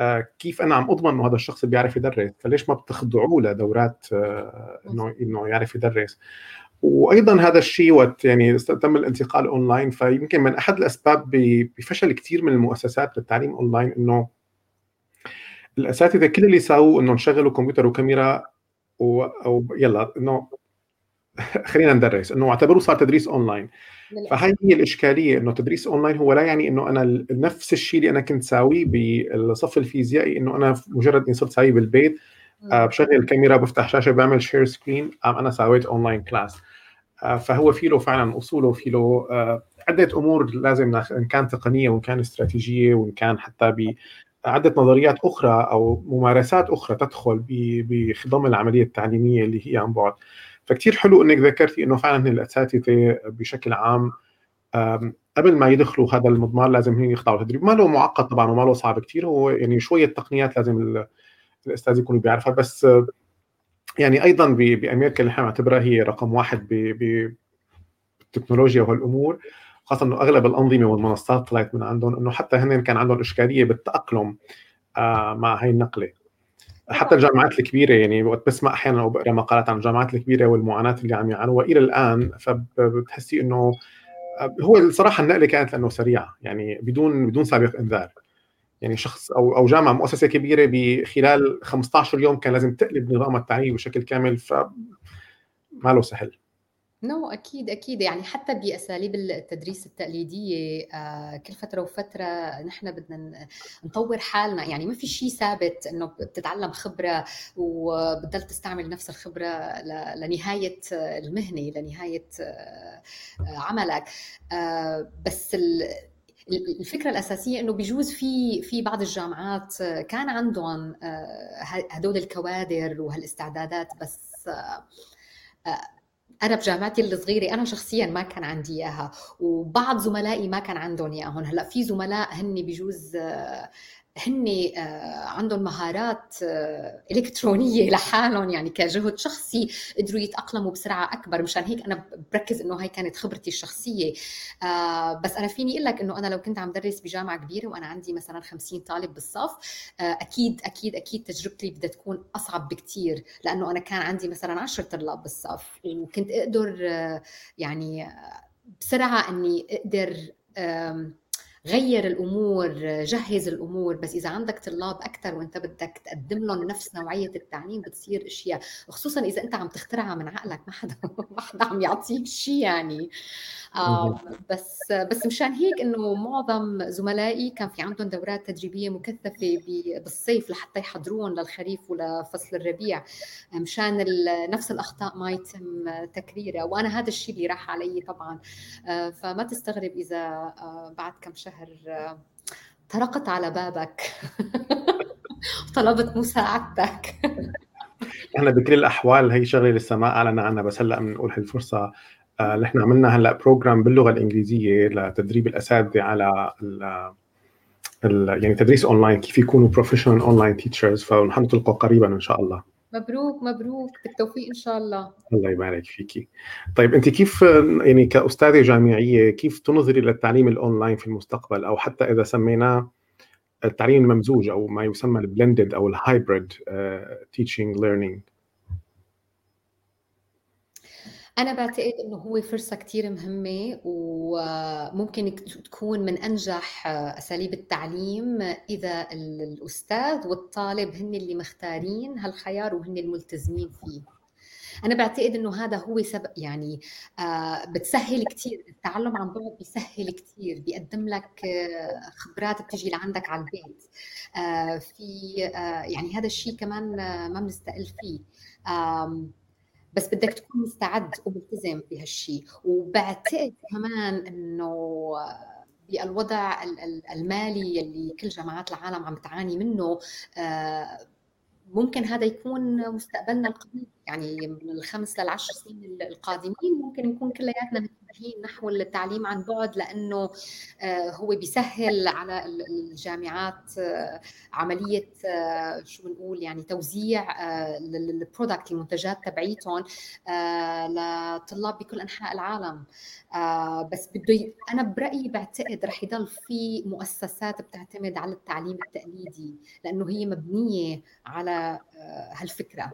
آه كيف أنا عم أضمن إنه هذا الشخص بيعرف يدرس؟ فليش ما بتخضعوه لدورات آه إنه إنه يعرف يدرس؟ وأيضا هذا الشيء وقت يعني تم الانتقال أونلاين. فيمكن من أحد الأسباب بفشل كثير من المؤسسات للتعليم أونلاين إنه الأساتذة كل اللي ساووا انه نشغلوا كمبيوتر وكاميرا و... أو يلا إنه خلينا ندرس إنه اعتبروه صار تدريس أونلاين. فهي هي الإشكالية إنه تدريس أونلاين هو لا يعني إنه أنا نفس الشيء اللي أنا كنت ساويه بالصف الفيزيائي إنه أنا مجرد اني صرت ساويه بالبيت آه، بشغل الكاميرا بفتح شاشة بعمل share screen أنا سويت online class فهو في له فعلا اصوله في له عدة أمور لازم إن كان تقنية وإن كان استراتيجية وإن كان حتى ب عدة نظريات أخرى أو ممارسات أخرى تدخل بخضم العملية التعليمية اللي هي عن بعد. فكتير حلو إنك ذكرتي إنه فعلا الأساتذة بشكل عام قبل ما يدخلوا هذا المضمار لازم هن يخضعوا تدريب ما له معقد طبعا وما له صعب كثير هو يعني شوية تقنيات لازم الأستاذ يكون بيعرفها بس يعني أيضا بأمريكا اللي إحنا نعتبرها هي رقم واحد بالتكنولوجيا وهالامور خاصة إنه أغلب الأنظمة والمنصات طلعت من عندهم إنه حتى هن كان عندهم إشكالية بالتأقلم آه، مع هاي النقلة. حتى الجامعات الكبيرة يعني وقت بسمع أحيانا أو بقرأ مقالات عن الجامعات الكبيرة والمعاناة اللي عم يعانوها إلى الآن فبتحسي إنه آه، هو الصراحه النقلة كانت لأنه سريعة يعني بدون بدون سابق إنذار. يعني شخص أو أو جامعة مؤسسة كبيرة بخلال 15 يوم كان لازم تقلب نظامها التعليمي بشكل كامل ف ما له سهل. نو no, أكيد أكيد. يعني حتى بأساليب التدريس التقليدية آه كل فترة وفترة نحن بدنا نطور حالنا. يعني ما في شيء ثابت إنه بتتعلم خبرة وبتضل تستعمل نفس الخبرة لنهاية المهنة لنهاية آه عملك. آه بس الفكرة الأساسية إنه بيجوز في في بعض الجامعات كان عندهم هدول الكوادر وهالاستعدادات بس أنا بجامعتي الصغيرة أنا شخصيا ما كان عندي إياها وبعض زملائي ما كان عندهم اياهم هلأ في زملاء هن بجوز هن آه، عندهم مهارات آه، إلكترونية لحالهم يعني كجهد شخصي قدروا يتأقلموا بسرعة أكبر. مشان هيك أنا بركز إنه هاي كانت خبرتي الشخصية. آه، بس أنا فيني أقول لك إنه أنا لو كنت عم درس بجامعة كبيرة وأنا عندي مثلا 50 طالب بالصف أكيد أكيد أكيد تجربتي بدها تكون أصعب بكثير لأنه أنا كان عندي مثلا 10 طلاب بالصف وكنت أقدر يعني بسرعة إني أقدر غير الأمور جهز الأمور بس إذا عندك طلاب أكثر وأنت بدك تقدم لهم نفس نوعية التعليم بتصير أشياء. خصوصا إذا أنت عم تخترعها من عقلك ما حدا ما حدا عم يعطيك شيء يعني. آه بس بس مشان هيك إنه معظم زملائي كان في عندهم دورات تدريبية مكثفة بالصيف لحتى يحضروهم للخريف ولفصل الربيع. مشان نفس الأخطاء ما يتم تكريرها. وأنا هذا الشيء اللي راح علي طبعا. آه فما تستغرب إذا آه بعد كم شهر آه طرقت على بابك. طلبت مساعدتك. إحنا بكل الأحوال هي شغلة لسه ما أعلن عنها بس هلأ بنقول هالفرصة. اللي إحنا عملنا هلأ بروجرام باللغة الإنجليزية لتدريب الأساتذة على ال يعني تدريس اونلاين كيف يكونوا professional online teachers فنطلقه قريبا إن شاء الله. مبروك مبروك بالتوفيق إن شاء الله. الله يبارك فيكي طيب انت كيف يعني كأستاذة جامعية كيف تنظري للتعليم الأونلاين في المستقبل؟ أو حتى إذا سميناه التعليم الممزوج أو ما يسمى ال blended أو ال hybrid teaching learning أنا بعتقد إنه هو فرصة كتير مهمة وممكن تكون من أنجح أساليب التعليم إذا الأستاذ والطالب هن اللي مختارين هالخيار وهن الملتزمين فيه. أنا بعتقد إنه هذا هو سبب يعني آه، بتسهل كتير التعلم عن بعد بيسهل كتير بيقدم لك آه، خبرات بتجي لعندك على البيت. آه، في يعني هذا الشيء كمان ما بنستقل فيه. بس بدك تكون مستعد وملتزم بهالشيء وبعتقد كمان إنه بالوضع المالي اللي كل جامعات العالم عم تعاني منه آه، ممكن هذا يكون مستقبلنا القريب. يعني من الخمس للعشر سنين القادمين ممكن نكون كلياتنا متجهين نحو التعليم عن بعد لأنه آه، هو بيسهل على الجامعات آه، عملية آه، شو بنقول يعني توزيع البرودكت المنتجات تبعيتهم لطلاب بكل أنحاء العالم. بس بده أنا برأيي بعتقد رح يضل في مؤسسات بتعتمد على التعليم التقليدي لأنه هي مبنية على هالفكرة.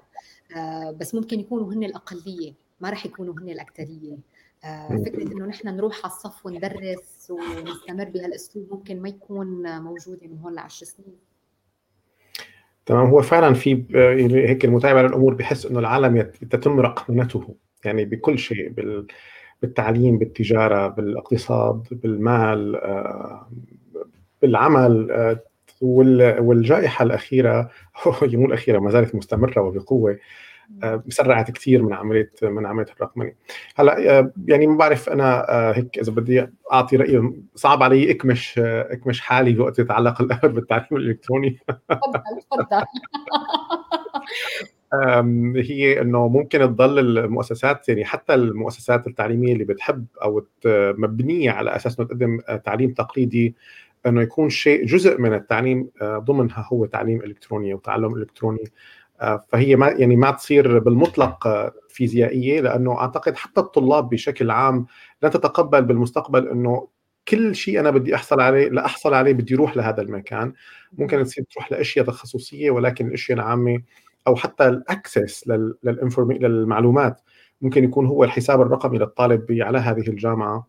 بس ممكن يكونوا هن الأقلية ما راح يكونوا هن الاكثريه فكرة إنه نحن نروح على الصف وندرس ونستمر بهالأسلوب ممكن ما يكون موجوده من هون لعشر سنين. تمام. هو فعلا في يعني هيك المتابع للأمور بحس إنه العالم تتم رقمنته يعني بكل شيء بال بالتعليم بالتجارة بالإقتصاد بالمال آه، بالعمل والجائحة الأخيرة هي مو الأخيرة ما زالت مستمرة وبقوة. سرعت كثير من عملية من عملية الرقمنة. هلأ يعني ما بعرف أنا هيك إذا بدي أعطي رايي صعب علي أكمش أكمش حالي وقت يتعلق الامر بالتعليم الإلكتروني. تفضل تفضل. هي إنه ممكن تضل المؤسسات يعني حتى المؤسسات التعليمية اللي بتحب أو مبنية على أساس إنه تقدم تعليم تقليدي إنه يكون شيء جزء من التعليم آه، ضمنها هو تعليم إلكتروني وتعلم إلكتروني. آه، فهي ما يعني ما تصير بالمطلق فيزيائية لأنه أعتقد حتى الطلاب بشكل عام لن تتقبل بالمستقبل إنه كل شيء أنا بدي أحصل عليه لاحصل عليه بدي أروح لهذا المكان. ممكن تصير تروح لأشياء تخصصية ولكن الأشياء العامة أو حتى ال access للمعلومات ممكن يكون هو الحساب الرقمي للطالب على هذه الجامعة.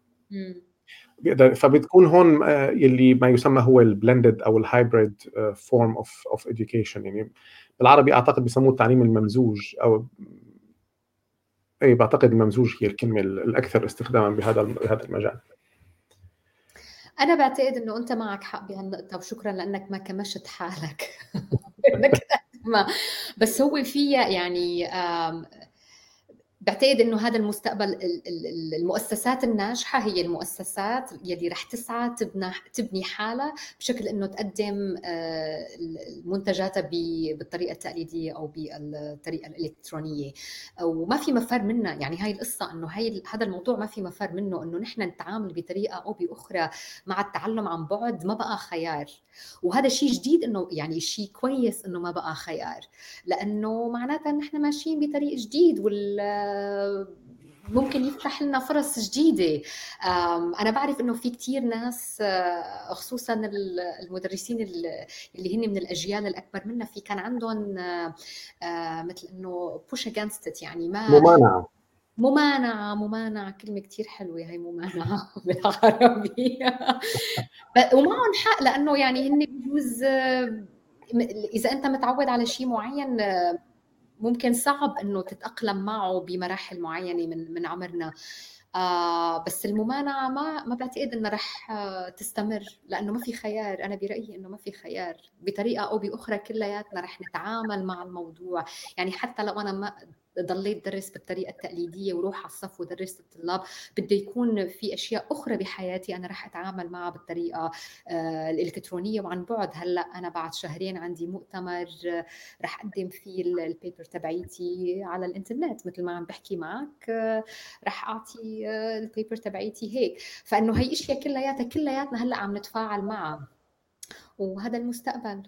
بيقدر فبتكون هون آه، يلي ما يسمى هو ال blended أو ال hybrid form of of education. يعني بالعربي أعتقد بسموه التعليم الممزوج أو اي بعتقد الممزوج هي الكلمة الأكثر استخداما بهذا بهذا المجال. أنا بعتقد إنه أنت معك حق بهالنقطة وشكرا لأنك ما كمشت حالك. ما. بس هو فيها يعني بعتقد إنه هذا المستقبل المؤسسات الناجحة هي المؤسسات يلي رح تسعى تبنى تبني حالها بشكل إنه تقدم آه، منتجاتها بالطريقة التقليدية أو بالطريقة الإلكترونية. وما في مفر منها. يعني هاي القصة إنه هاي هذا الموضوع ما في مفر منه. إنه نحن نتعامل بطريقة أو بأخرى مع التعلم عن بعد ما بقى خيار. وهذا شيء جديد إنه يعني شيء كويس إنه ما بقى خيار. لأنه معناتها نحن ماشيين بطريق جديد وال ممكن يفتح لنا فرص جديدة. أنا بعرف إنه في كثير ناس آه، خصوصا المدرسين اللي هن من الأجيال الأكبر منا في كان عندهم آه، آه، مثل إنه بوش اجينست يعني ما ممانعة. ممانعة ممانعة كلمة كثير حلوة هي ممانعة بالعربي ومعهم حق لأنه يعني هن بجوز إذا أنت متعود على شيء معين ممكن صعب إنه تتأقلم معه بمراحل معينة من من عمرنا. آه بس الممانعة ما ما بعتقد إنها رح تستمر لأنه ما في خيار. أنا برأيي إنه ما في خيار. بطريقة أو بأخرى كلياتنا رح نتعامل مع الموضوع. يعني حتى لو أنا ما ضليت درس بالطريقة التقليدية وروح على الصف ودرس الطلاب. بده يكون في أشياء أخرى بحياتي أنا رح أتعامل معها بالطريقة آه، الإلكترونية وعن بعد. هلأ أنا بعد شهرين عندي مؤتمر آه، رح أقدم فيه ال paper تبعيتي على الإنترنت. مثل ما عم بحكي معك آه، رح أعطي ال paper تبعيتي هيك. فإنه هي إشياء كلياتها كلياتنا هلأ عم نتفاعل معها. وهذا المستقبل.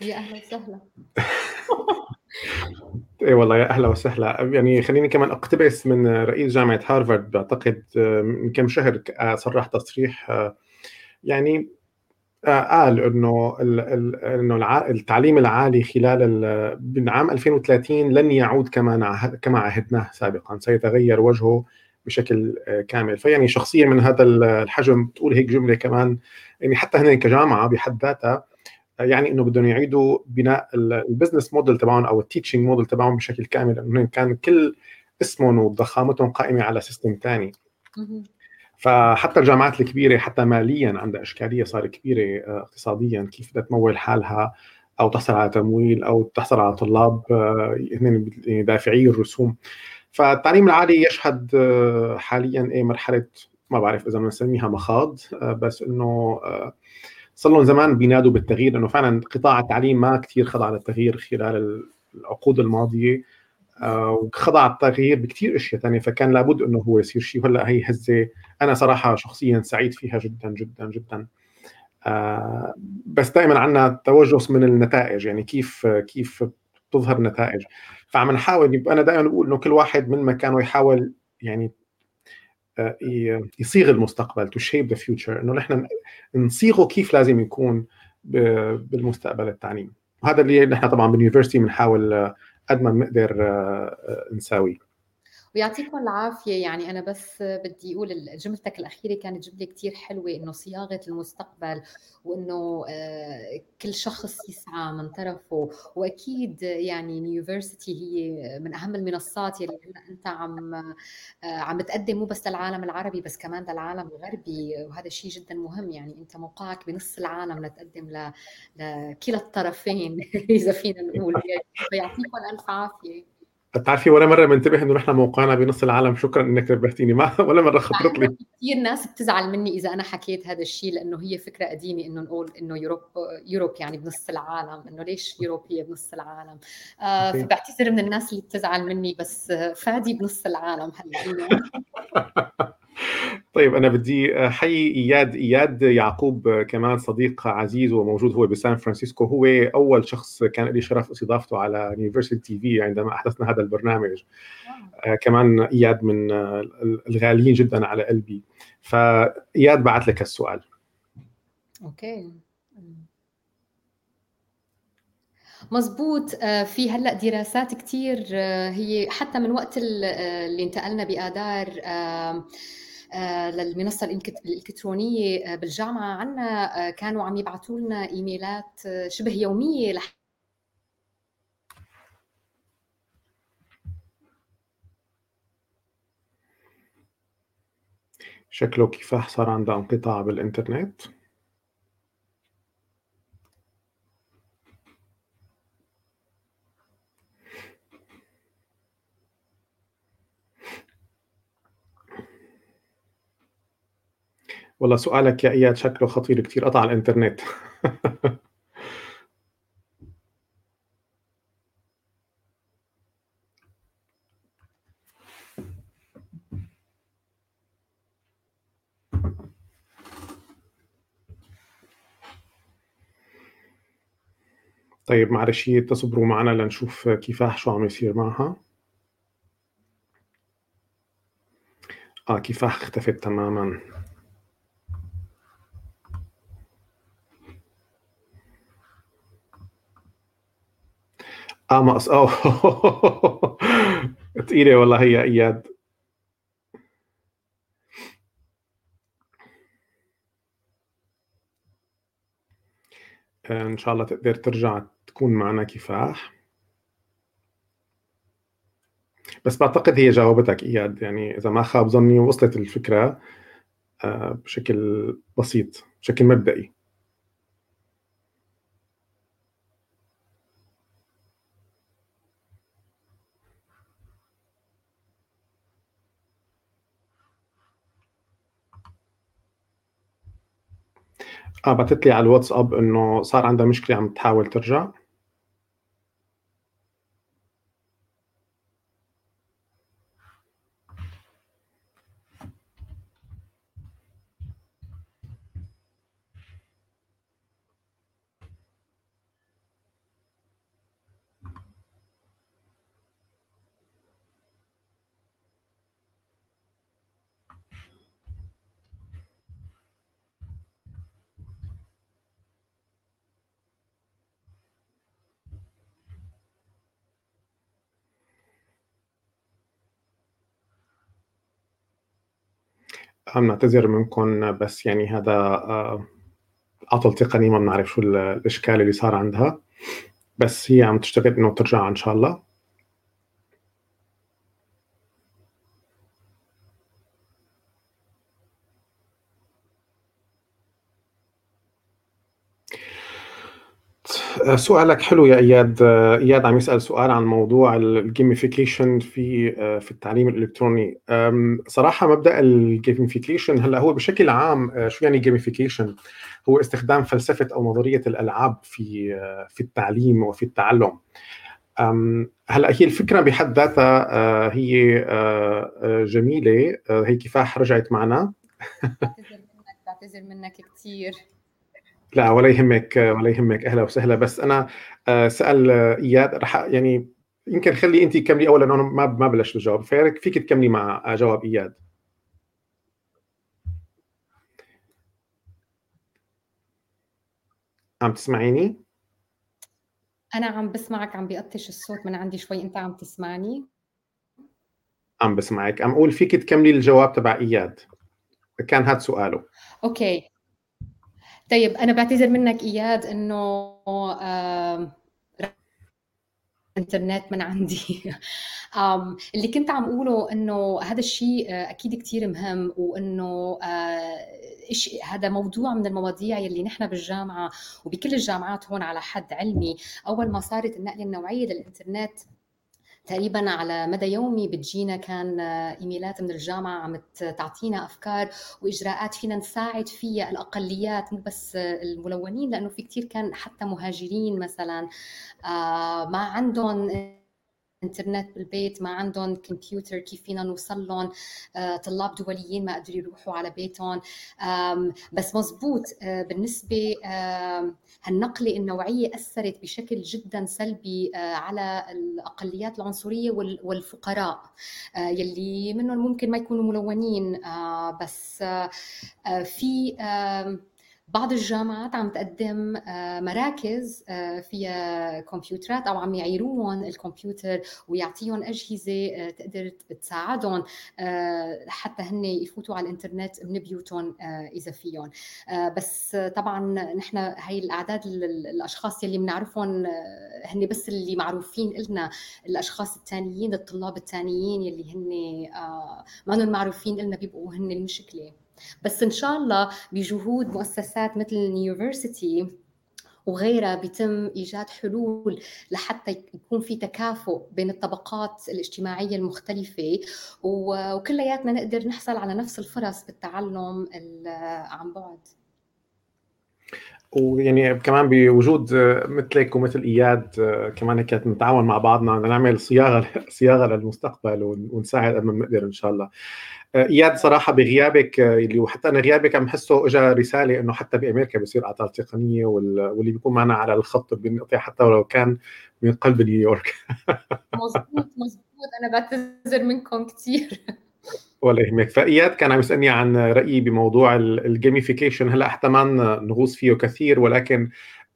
يا أهلا وسهلا. اي والله يا أهلا وسهلا. يعني خليني كمان أقتبس من رئيس جامعة هارفارد بعتقد آه، من كم شهر آه، صرح تصريح آه، يعني قال إنه إنه التعليم العالي خلال من عام 2030 لن يعود كما كما عهدناه سابقا سيتغير وجهه بشكل كامل. فيعني شخصيه من هذا الحجم تقول هيك جملة كمان يعني حتى هنا كجامعه بحد ذاتها يعني إنه بدهم يعيدوا بناء ال business model تبعهم أو ال teaching model تبعهم بشكل كامل لأنه كان كل اسمهم وضخامتهم قائمة على system ثاني فحتى الجامعات الكبيرة حتى ماليا عندها إشكالية صار كبيرة آه، اقتصاديا كيف بدها تمول حالها أو تحصل على تمويل أو تحصل على طلاب آه، يعني دافعي الرسوم. فالتعليم العالي يشهد آه، حاليا إيه مرحلة ما بعرف إذا بنسميها مخاض بس إنه صار لهم زمان بينادوا بالتغيير لأنه فعلا قطاع التعليم ما كثير خضع للتغيير خلال العقود الماضية. آه، وخضع التغيير بكثير أشياء ثانية فكان لابد إنه هو يصير شيء. وهلا هي هزة أنا صراحة شخصيا سعيد فيها جدا جدا جدا. آه، بس دائما عندنا توجس من النتائج يعني كيف كيف تظهر نتائج فعم نحاول أنا دائما بقول إنه كل واحد من مكانه يحاول يعني يصيغ المستقبل to shape the future إنه نحن نصيغه كيف لازم يكون بالمستقبل التعليم. وهذا اللي نحن طبعا بال university بنحاول آه، قد ما بنقدر آه، نساويه. ويعطيكم العافية. يعني أنا بس بدي أقول جملتك الأخيرة كانت جملة كتير حلوة إنه صياغة المستقبل وإنه آه، كل شخص يسعى من طرفه. وأكيد يعني university هي من أهم المنصات يلي أنت عم آه، عم تقدم مو بس للعالم العربي بس كمان للعالم الغربي. وهذا شيء جدا مهم. يعني أنت موقعك بنص العالم لتقدم لكلا الطرفين إذا فينا نقول. فيعطيكم ألف عافية. بتعرفي ولا مرة بنتبه إنه نحن موقعنا بنص العالم. شكرا إنك نبهتيني. ما ولا مرة خطرت لي. كثير ناس بتزعل مني إذا أنا حكيت هذا الشيء لأنه هي فكرة قديمة إنه نقول إنه يوروب يوروب يعني بنص العالم. إنه ليش يوروب هي بنص العالم؟ آه فبعتذر من الناس اللي بتزعل مني بس فادي بنص العالم هلأ. طيب أنا بدي حي إياد إياد يعقوب كمان صديق عزيز وموجود هو بسان فرانسيسكو. هو أول شخص كان لي شرف استضافته على University TV عندما أحدثنا هذا البرنامج. آه كمان إياد من الغاليين جدا على قلبي فاياد بعت لك السؤال. أوكي. مزبوط. في هلأ دراسات كثير هي حتى من وقت اللي انتقلنا بآذار آه، للمنصة الإلكترونية آه، بالجامعة عنا آه، كانوا عم يبعثوا لنا إيميلات شبه يومية لح شكله كفاح صار عندها انقطاع بالإنترنت. والله سؤالك يا إياد شكله خطير كثير قطع الإنترنت. طيب معلش تصبروا معنا لنشوف كفاح شو عم يصير معها. آه كفاح اختفت تماما. آه آه تقيلة والله هي إياد. إن شاء الله تقدر ترجع تكون معنا كفاح. بس بعتقد هي جاوبتك إياد يعني إذا ما خاب ظني وصلت الفكرة آه، بشكل بسيط بشكل مبدئي. آه بعثت لي على الواتساب إنه صار عندها مشكلة عم تحاول ترجع. عم نعتذر منكم بس يعني هذا آه، عطل تقني ما بنعرف شو الإشكال اللي صار عندها. بس هي عم تشتغل إنه ترجع إن شاء الله. سؤالك حلو يا إياد. إياد عم يسأل سؤال عن موضوع الجيميفيكيشن في في التعليم الإلكتروني. صراحة مبدأ ال gamification هلأ هو بشكل عام شو يعني gamification هو استخدام فلسفة أو نظرية الألعاب في في التعليم وفي التعلم. هلأ هي الفكرة بحد ذاتها هي جميلة هي كفاح رجعت معنا. بعتذر منك كثير لا ولا يهمك ولا يهمك. أهلا وسهلا. بس أنا آه، سأل إياد رح يعني يمكن خلي انت كملي اولا لأنه ما ما بلشت الجواب. فيك فيك تكملي مع جواب إياد. عم تسمعيني؟ أنا عم بسمعك عم بيقطش الصوت من عندي شوي. أنت عم تسمعني؟ عم بسمعك. عم أقول فيك تكملي الجواب تبع إياد. كان هذا سؤاله. أوكي. طيب أنا بعتذر منك إياد إنه انترنت من عندي. اللي كنت عم أقوله إنه هذا الشيء آه، أكيد كثير مهم وإنه آه، هذا موضوع من المواضيع يلي نحن بالجامعة وبكل الجامعات هون على حد علمي. أول ما صارت النقله النوعية للإنترنت تقريبا على مدى يومي بتجينا كان إيميلات من الجامعة عم تعطينا أفكار وإجراءات فينا نساعد فيها الأقليات مو بس الملونين لأنه في كثير كان حتى مهاجرين مثلا آه، ما عندهم انترنت بالبيت ما عندهم كمبيوتر كيف فينا نوصل لهم؟ آه، طلاب دوليين ما قدروا يروحوا على بيتهم. بس مزبوط آه، بالنسبة هالنقلة النوعية أثرت بشكل جدا سلبي آه، على الأقليات العنصرية والفقراء يلي منهم ممكن ما يكونوا ملونين بس في بعض الجامعات عم تقدم آه، مراكز آه، فيها كمبيوترات. أو عم يعيروهم الكمبيوتر ويعطيهم أجهزة آه، تقدر تساعدهم حتى هن يفوتوا على الإنترنت من بيوتهم إذا فيهم. بس طبعا نحن هي الأعداد الأشخاص يلي بنعرفهم هن بس اللي معروفين لنا الأشخاص الثانيين الطلاب الثانيين يلي هن ما معروفين لنا بيبقوا هن المشكلة. بس إن شاء الله بجهود مؤسسات مثل اليونيفرسيتي وغيرها بيتم إيجاد حلول لحتى يكون في تكافؤ بين الطبقات الاجتماعية المختلفة. وكلياتنا نقدر نحصل على نفس الفرص بالتعلم عن بعد. ويعني كمان بوجود مثلك ومثل إياد كمان كانت نتعاون مع بعضنا نعمل صياغة صياغة للمستقبل ونساعد قد ما بنقدر إن شاء الله. إياد صراحة بغيابك اللي وحتى أنا غيابك عم حسه اجى رسالة إنه حتى بأمريكا بصير اعطال تقنية واللي بيكون معنا على الخط بنقطع حتى ولو كان من قلب نيويورك. مزبوط مزبوط أنا بعتذر منكم كثير ولا يهمك. فإياد كان عم يسألني عن رأيي بموضوع الجيميفيكيشن. هلأ حتى ما نغوص فيه كثير ولكن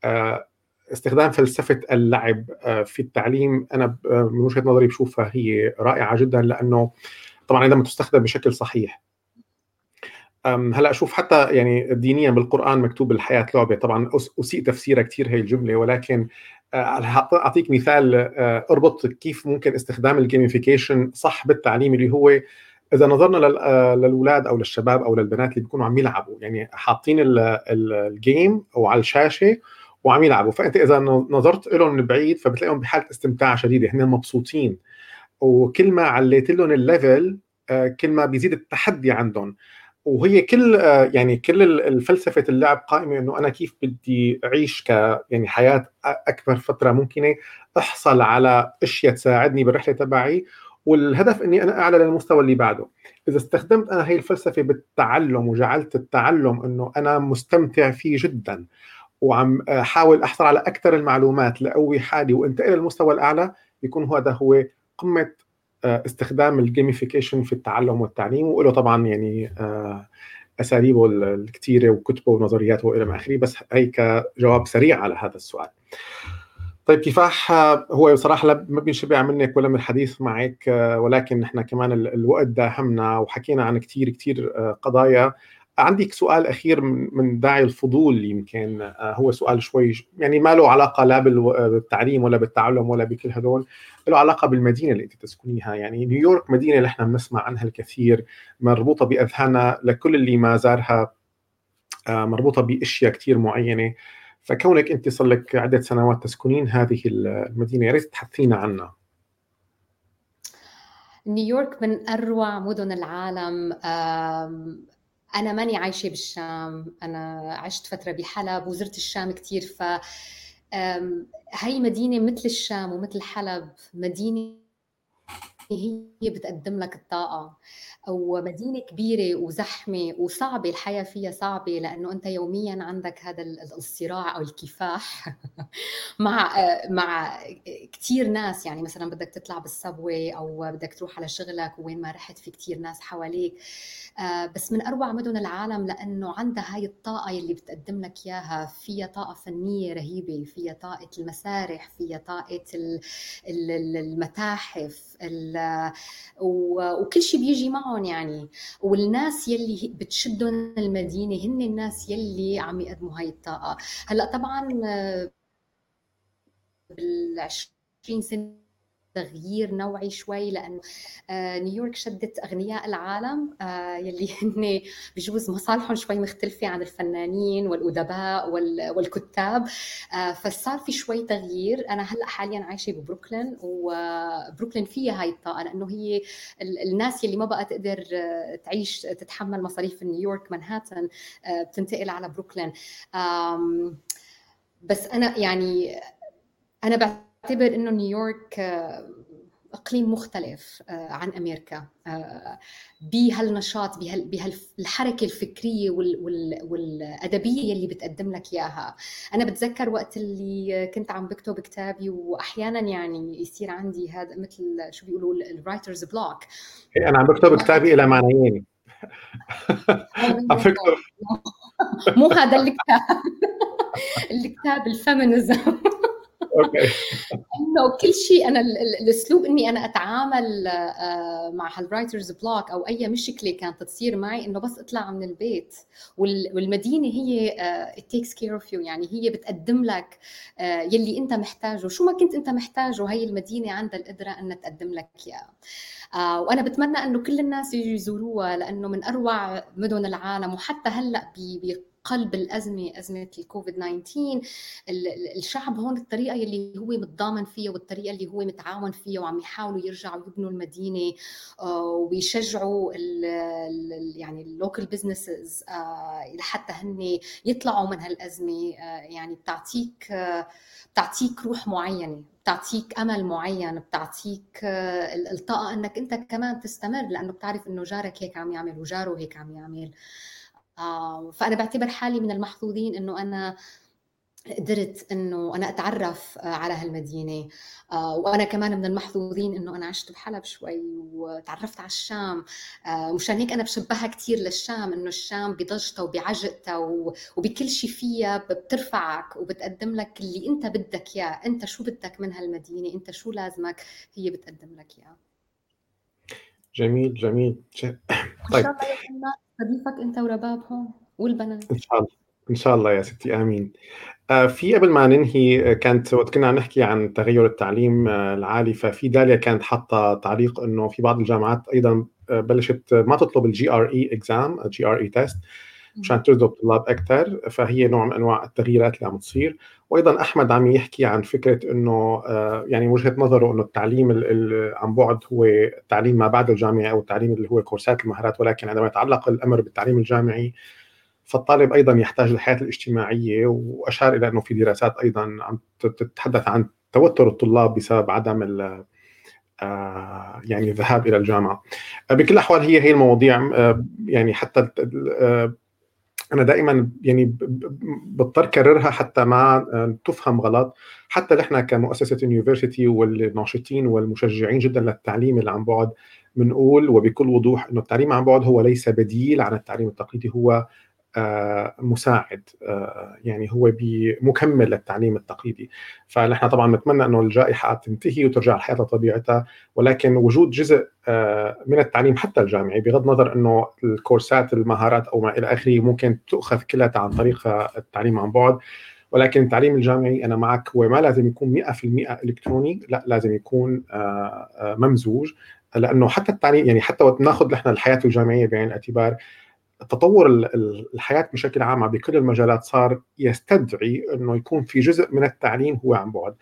آه، استخدام فلسفة اللعب آه، في التعليم أنا من وجهة نظري بشوفها هي رائعة جدا لأنه طبعا عندما تستخدم بشكل صحيح. هلأ أشوف حتى يعني دينيا بالقرآن مكتوب الحياة لعبة. طبعا أسيء تفسيرها كثير هي الجملة ولكن آه، أعطيك مثال آه، أربط كيف ممكن استخدام ال gamification صح بالتعليم اللي هو إذا نظرنا آه، للأولاد أو للشباب أو للبنات اللي بيكونوا عم يلعبوا. يعني حاطين ال game أو على الشاشة وعم يلعبوا. فأنت إذا نظرت لهم من بعيد فبتلاقيهم بحالة استمتاع شديدة هن مبسوطين. وكل ما عليت لهم الليفل آه، كل ما بيزيد التحدي عندهم. وهي كل آه، يعني كل الفلسفة اللعب قائمة إنه أنا كيف بدي أعيش ك يعني حياة أكبر فترة ممكنة أحصل على أشياء تساعدني بالرحلة تبعي. والهدف إني أنا أعلى للمستوى اللي بعده. إذا استخدمت أنا هي الفلسفة بالتعلم وجعلت التعلم إنه أنا مستمتع فيه جدا وعم احاول أحصل على أكثر المعلومات لاقوي حالي وأنتقل للمستوى الأعلى يكون هذا هو قمة آه، استخدام الجيميفيكيشن في التعلم والتعليم وله طبعا يعني آه، أساليبه الكثيره وكتبه ونظرياته وإلى آخره بس هي كجواب سريع على هذا السؤال. طيب كفاح هو صراحة ما بينشبع منك ولا من الحديث معك ولكن نحن كمان الوقت داهمنا وحكينا عن كثير كثير آه، قضايا عندك سؤال أخير من داعي الفضول يمكن آه، هو سؤال شوي يعني ما له علاقة لا بالتعليم ولا بالتعلم ولا بكل هدول له علاقة بالمدينة اللي انت تسكنيها. يعني نيويورك مدينة إحنا بنسمع عنها الكثير مربوطة باذهاننا لكل اللي ما زارها آه، مربوطة بأشياء كثير معينة. فكونك أنت صار لك عدة سنوات تسكنين هذه المدينة يا ريت تحدثينا عنها. نيويورك من أروع مدن العالم أنا ماني عايشة بالشام أنا عشت فترة بحلب وزرت الشام كثير ف هي مدينة مثل الشام ومثل حلب مدينة هي بتقدم لك الطاقة ومدينة كبيرة وزحمة وصعبة الحياة فيها صعبة لأنه أنت يوميا عندك هذا الصراع أو الكفاح مع مع كثير ناس. يعني مثلا بدك تطلع بالسبوي أو بدك تروح على شغلك وين ما رحت في كثير ناس حواليك. آه، بس من أروع مدن العالم لأنه عندها هاي الطاقة اللي بتقدم لك إياها. فيها طاقة فنية رهيبة فيها طاقة المسارح فيها طاقة المتاحف وكل شيء بيجي معهم يعني. والناس يلي بتشدهم المدينة هن الناس يلي عم يقدموا هاي الطاقة. هلأ طبعا بال 20 سنة تغيير نوعي شوي لأنه نيويورك شدت أغنياء العالم يلي هن بجوز مصالحهم شوي مختلفة عن الفنانين والأدباء والكتاب فصار في شوي تغيير. أنا هلأ حاليا عايشة ببروكلين وبروكلين فيها هاي الطاقة لأنه هي الناس يلي ما بقى تقدر تعيش تتحمل مصاريف نيويورك مانهاتن بتنتقل على بروكلين. بس أنا يعني أنا بعتبر إنه نيويورك آه، إقليم مختلف آه، عن أمريكا. آه، بهالنشاط بهالحركة الفكرية والأدبية اللي بتقدم لك إياها. أنا بتذكر وقت اللي كنت عم بكتب كتابي واحيانا يعني يصير عندي هذا مثل شو بيقولوا ال writer's block أنا عم بكتب كتابي إلى معنيين مو هذا الكتاب. الكتاب ال feminism. Okay. إنه كل شيء أنا الأسلوب إني أنا أتعامل آه، مع هال writer's block أو أي مشكلة كانت تصير معي إنه بس أطلع من البيت. والمدينة هي takes care of you يعني هي بتقدم لك آه، يلي أنت محتاجه. شو ما كنت أنت محتاجه هي المدينة عندها القدرة إنها تقدم لك إياه. آه وأنا بتمنى إنه كل الناس يجوا يزوروها لأنه من أروع مدن العالم. وحتى هلأ قلب الأزمة أزمة الكوفيد 19 الشعب هون الطريقة اللي هو متضامن فيها والطريقة اللي هو متعاون فيها وعم يحاولوا يرجعوا يبنوا المدينة آه، ويشجعوا يعني ال local businesses آه، لحتى هن يطلعوا من هالأزمة آه، يعني بتعطيك بتعطيك روح معينة بتعطيك أمل معين بتعطيك الطاقة إنك أنت كمان تستمر لأنه بتعرف إنه جارك هيك عم يعمل وجاره هيك عم يعمل. آه، فأنا بعتبر حالي من المحظوظين إنه أنا قدرت إنه أنا أتعرف آه، على هالمدينة. آه، وأنا كمان من المحظوظين إنه أنا عشت بحلب شوي وتعرفت على الشام. مشان هيك أنا بشبهها كثير للشام إنه الشام بضجتها وبعجقتها وبكل شيء فيها بترفعك وبتقدم لك اللي أنت بدك إياه. أنت شو بدك من هالمدينة؟ أنت شو لازمك؟ هي بتقدم لك إياه. جميل جميل. طيب إن شاء الله استضيفك أنت ورباب هون والبنات. إن شاء الله إن شاء الله يا ستي آمين. آه، في قبل ما ننهي آه، كانت وقت كنا عم نحكي عن تغير التعليم آه، العالي ففي داليا كانت حاطة تعليق إنه في بعض الجامعات أيضا بلشت ما تطلب ال GRE exam مشان تجذب طلاب أكثر فهي نوع من أنواع التغييرات اللي عم تصير. وأيضا أحمد عم يحكي عن فكرة إنه يعني وجهة نظره إنه التعليم عن بعد هو التعليم ما بعد الجامعة أو التعليم اللي هو كورسات المهارات ولكن عندما يتعلق الأمر بالتعليم الجامعي فالطالب أيضا يحتاج للحياة الاجتماعية وأشار إلى إنه في دراسات أيضا عم تتحدث عن توتر الطلاب بسبب عدم آه، يعني الذهاب إلى الجامعة. بكل الاحوال هي هي المواضيع آه، يعني حتى آه، أنا دائما يعني بضطر كررها حتى ما تفهم غلط. حتى نحن كمؤسسة يونيفرسيتي والناشطين والمشجعين جدا للتعليم اللي عن بعد بنقول وبكل وضوح إنه التعليم عن بعد هو ليس بديل عن التعليم التقليدي هو مساعد آه، يعني هو مكمل للتعليم التقليدي. فنحن طبعا نتمنى إنه الجائحة تنتهي وترجع الحياة لطبيعتها ولكن وجود جزء آه، من التعليم حتى الجامعي بغض النظر إنه الكورسات المهارات أو ما إلى آخره ممكن تؤخذ كلها عن طريق التعليم عن بعد. ولكن التعليم الجامعي أنا معك هو ما لازم يكون 100% إلكتروني لا لازم يكون ممزوج. لأنه حتى التعليم يعني حتى وقت ناخذ نحن الحياة الجامعية بعين الاعتبار تطور الحياة بشكل عام بكل المجالات صار يستدعي إنه يكون في جزء من التعليم هو عن بعد.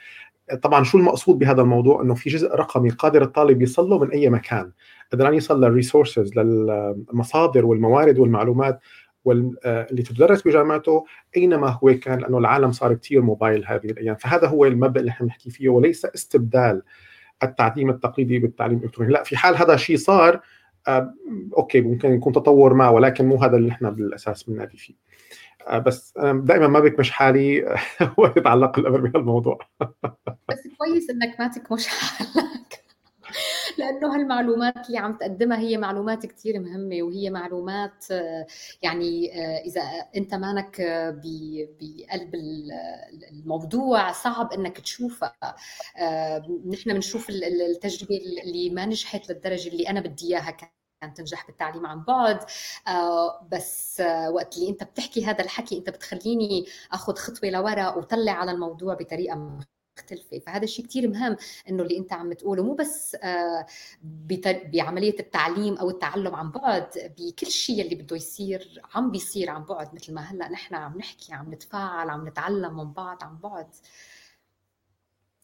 طبعا شو المقصود بهذا الموضوع؟ إنه في جزء رقمي قادر الطالب يصل له من أي مكان. قدران يصل للريسورسز للمصادر والموارد والمعلومات واللي تدرس بجامعته أينما هو كان لأنه العالم صار كثير موبايل هذه الأيام. فهذا هو المبدأ اللي إحنا بنحكي فيه وليس استبدال التعليم التقليدي بالتعليم الإلكتروني. لا في حال هذا الشيء صار آه، أوكي ممكن يكون تطور ما ولكن مو هذا اللي إحنا بالأساس بننادي فيه. آه، بس دائما ما بكمش حالي ويتعلق الامر بهالموضوع بس كويس إنك ما تكمش حالك. لأنه هالمعلومات اللي عم تقدمها هي معلومات كثير مهمة وهي معلومات يعني إذا أنت مانك بقلب الموضوع صعب إنك تشوفها. نحن بنشوف التجربة اللي ما نجحت للدرجة اللي أنا بدي إياها كان تنجح بالتعليم عن بعد. بس وقت اللي أنت بتحكي هذا الحكي أنت بتخليني أخذ خطوة لورا وطلع على الموضوع بطريقة مختلفة. فهذا الشيء كثير مهم إنه اللي أنت عم تقوله مو بس آه، بعملية التعليم أو التعلم عن بعد بكل شيء اللي بده يصير عم بيصير عن بعد مثل ما هلأ نحن عم نحكي عم نتفاعل عم نتعلم من بعض عن بعد.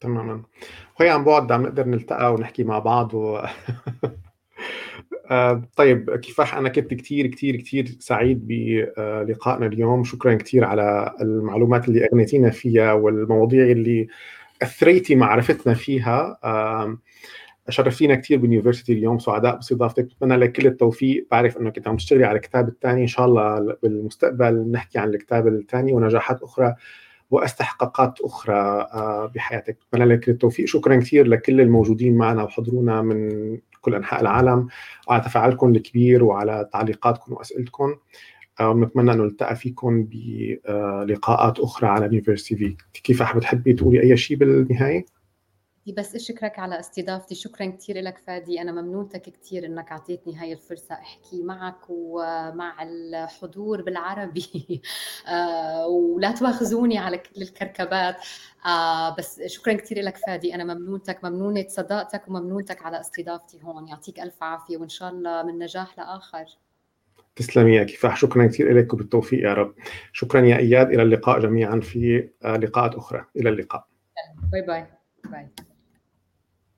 تماما. وهي عن بعد عم نقدر نلتقى ونحكي مع بعض و... آه، طيب كفاح أنا كنت كثير كثير كثير سعيد بلقائنا اليوم. شكرا كثير على المعلومات اللي أغنيتينا فيها والمواضيع اللي أثريتي معرفتنا فيها شرفتينا كثير بال University اليوم سعداء باستضافتك. بتمنى لك كل التوفيق. بعرف إنه كنت عم تشتغلي على الكتاب الثاني إن شاء الله بالمستقبل نحكي عن الكتاب الثاني ونجاحات أخرى واستحقاقات أخرى آه، بحياتك. بتمنى لك التوفيق. شكرا كثير لكل الموجودين معنا وحضرونا من كل أنحاء العالم. وعلى تفاعلكم الكبير وعلى تعليقاتكم وأسئلتكم. ونتمنى انه نلتقى فيكم بلقاءات أخرى على University TV كيف بتحبي تقولي أي شيء بالنهاية؟ بدي بس أشكرك على استضافتي. شكرا كثير لك فادي. أنا ممنونتك كثير إنك أعطيتني هاي الفرصة أحكي معك ومع الحضور بالعربي. آه، ولا تواخذوني على كل الكركبات آه، بس شكرا كثير لك فادي. أنا ممنونتك. ممنونة صداقتك وممنونتك على استضافتي هون. يعطيك ألف عافية. وإن شاء الله من نجاح لآخر. تسلمي يا كفاح شكرا كثير لك وبالتوفيق يا رب. شكرا يا إياد. إلى اللقاء جميعا في لقاءات أخرى. إلى اللقاء. Bye bye. Bye.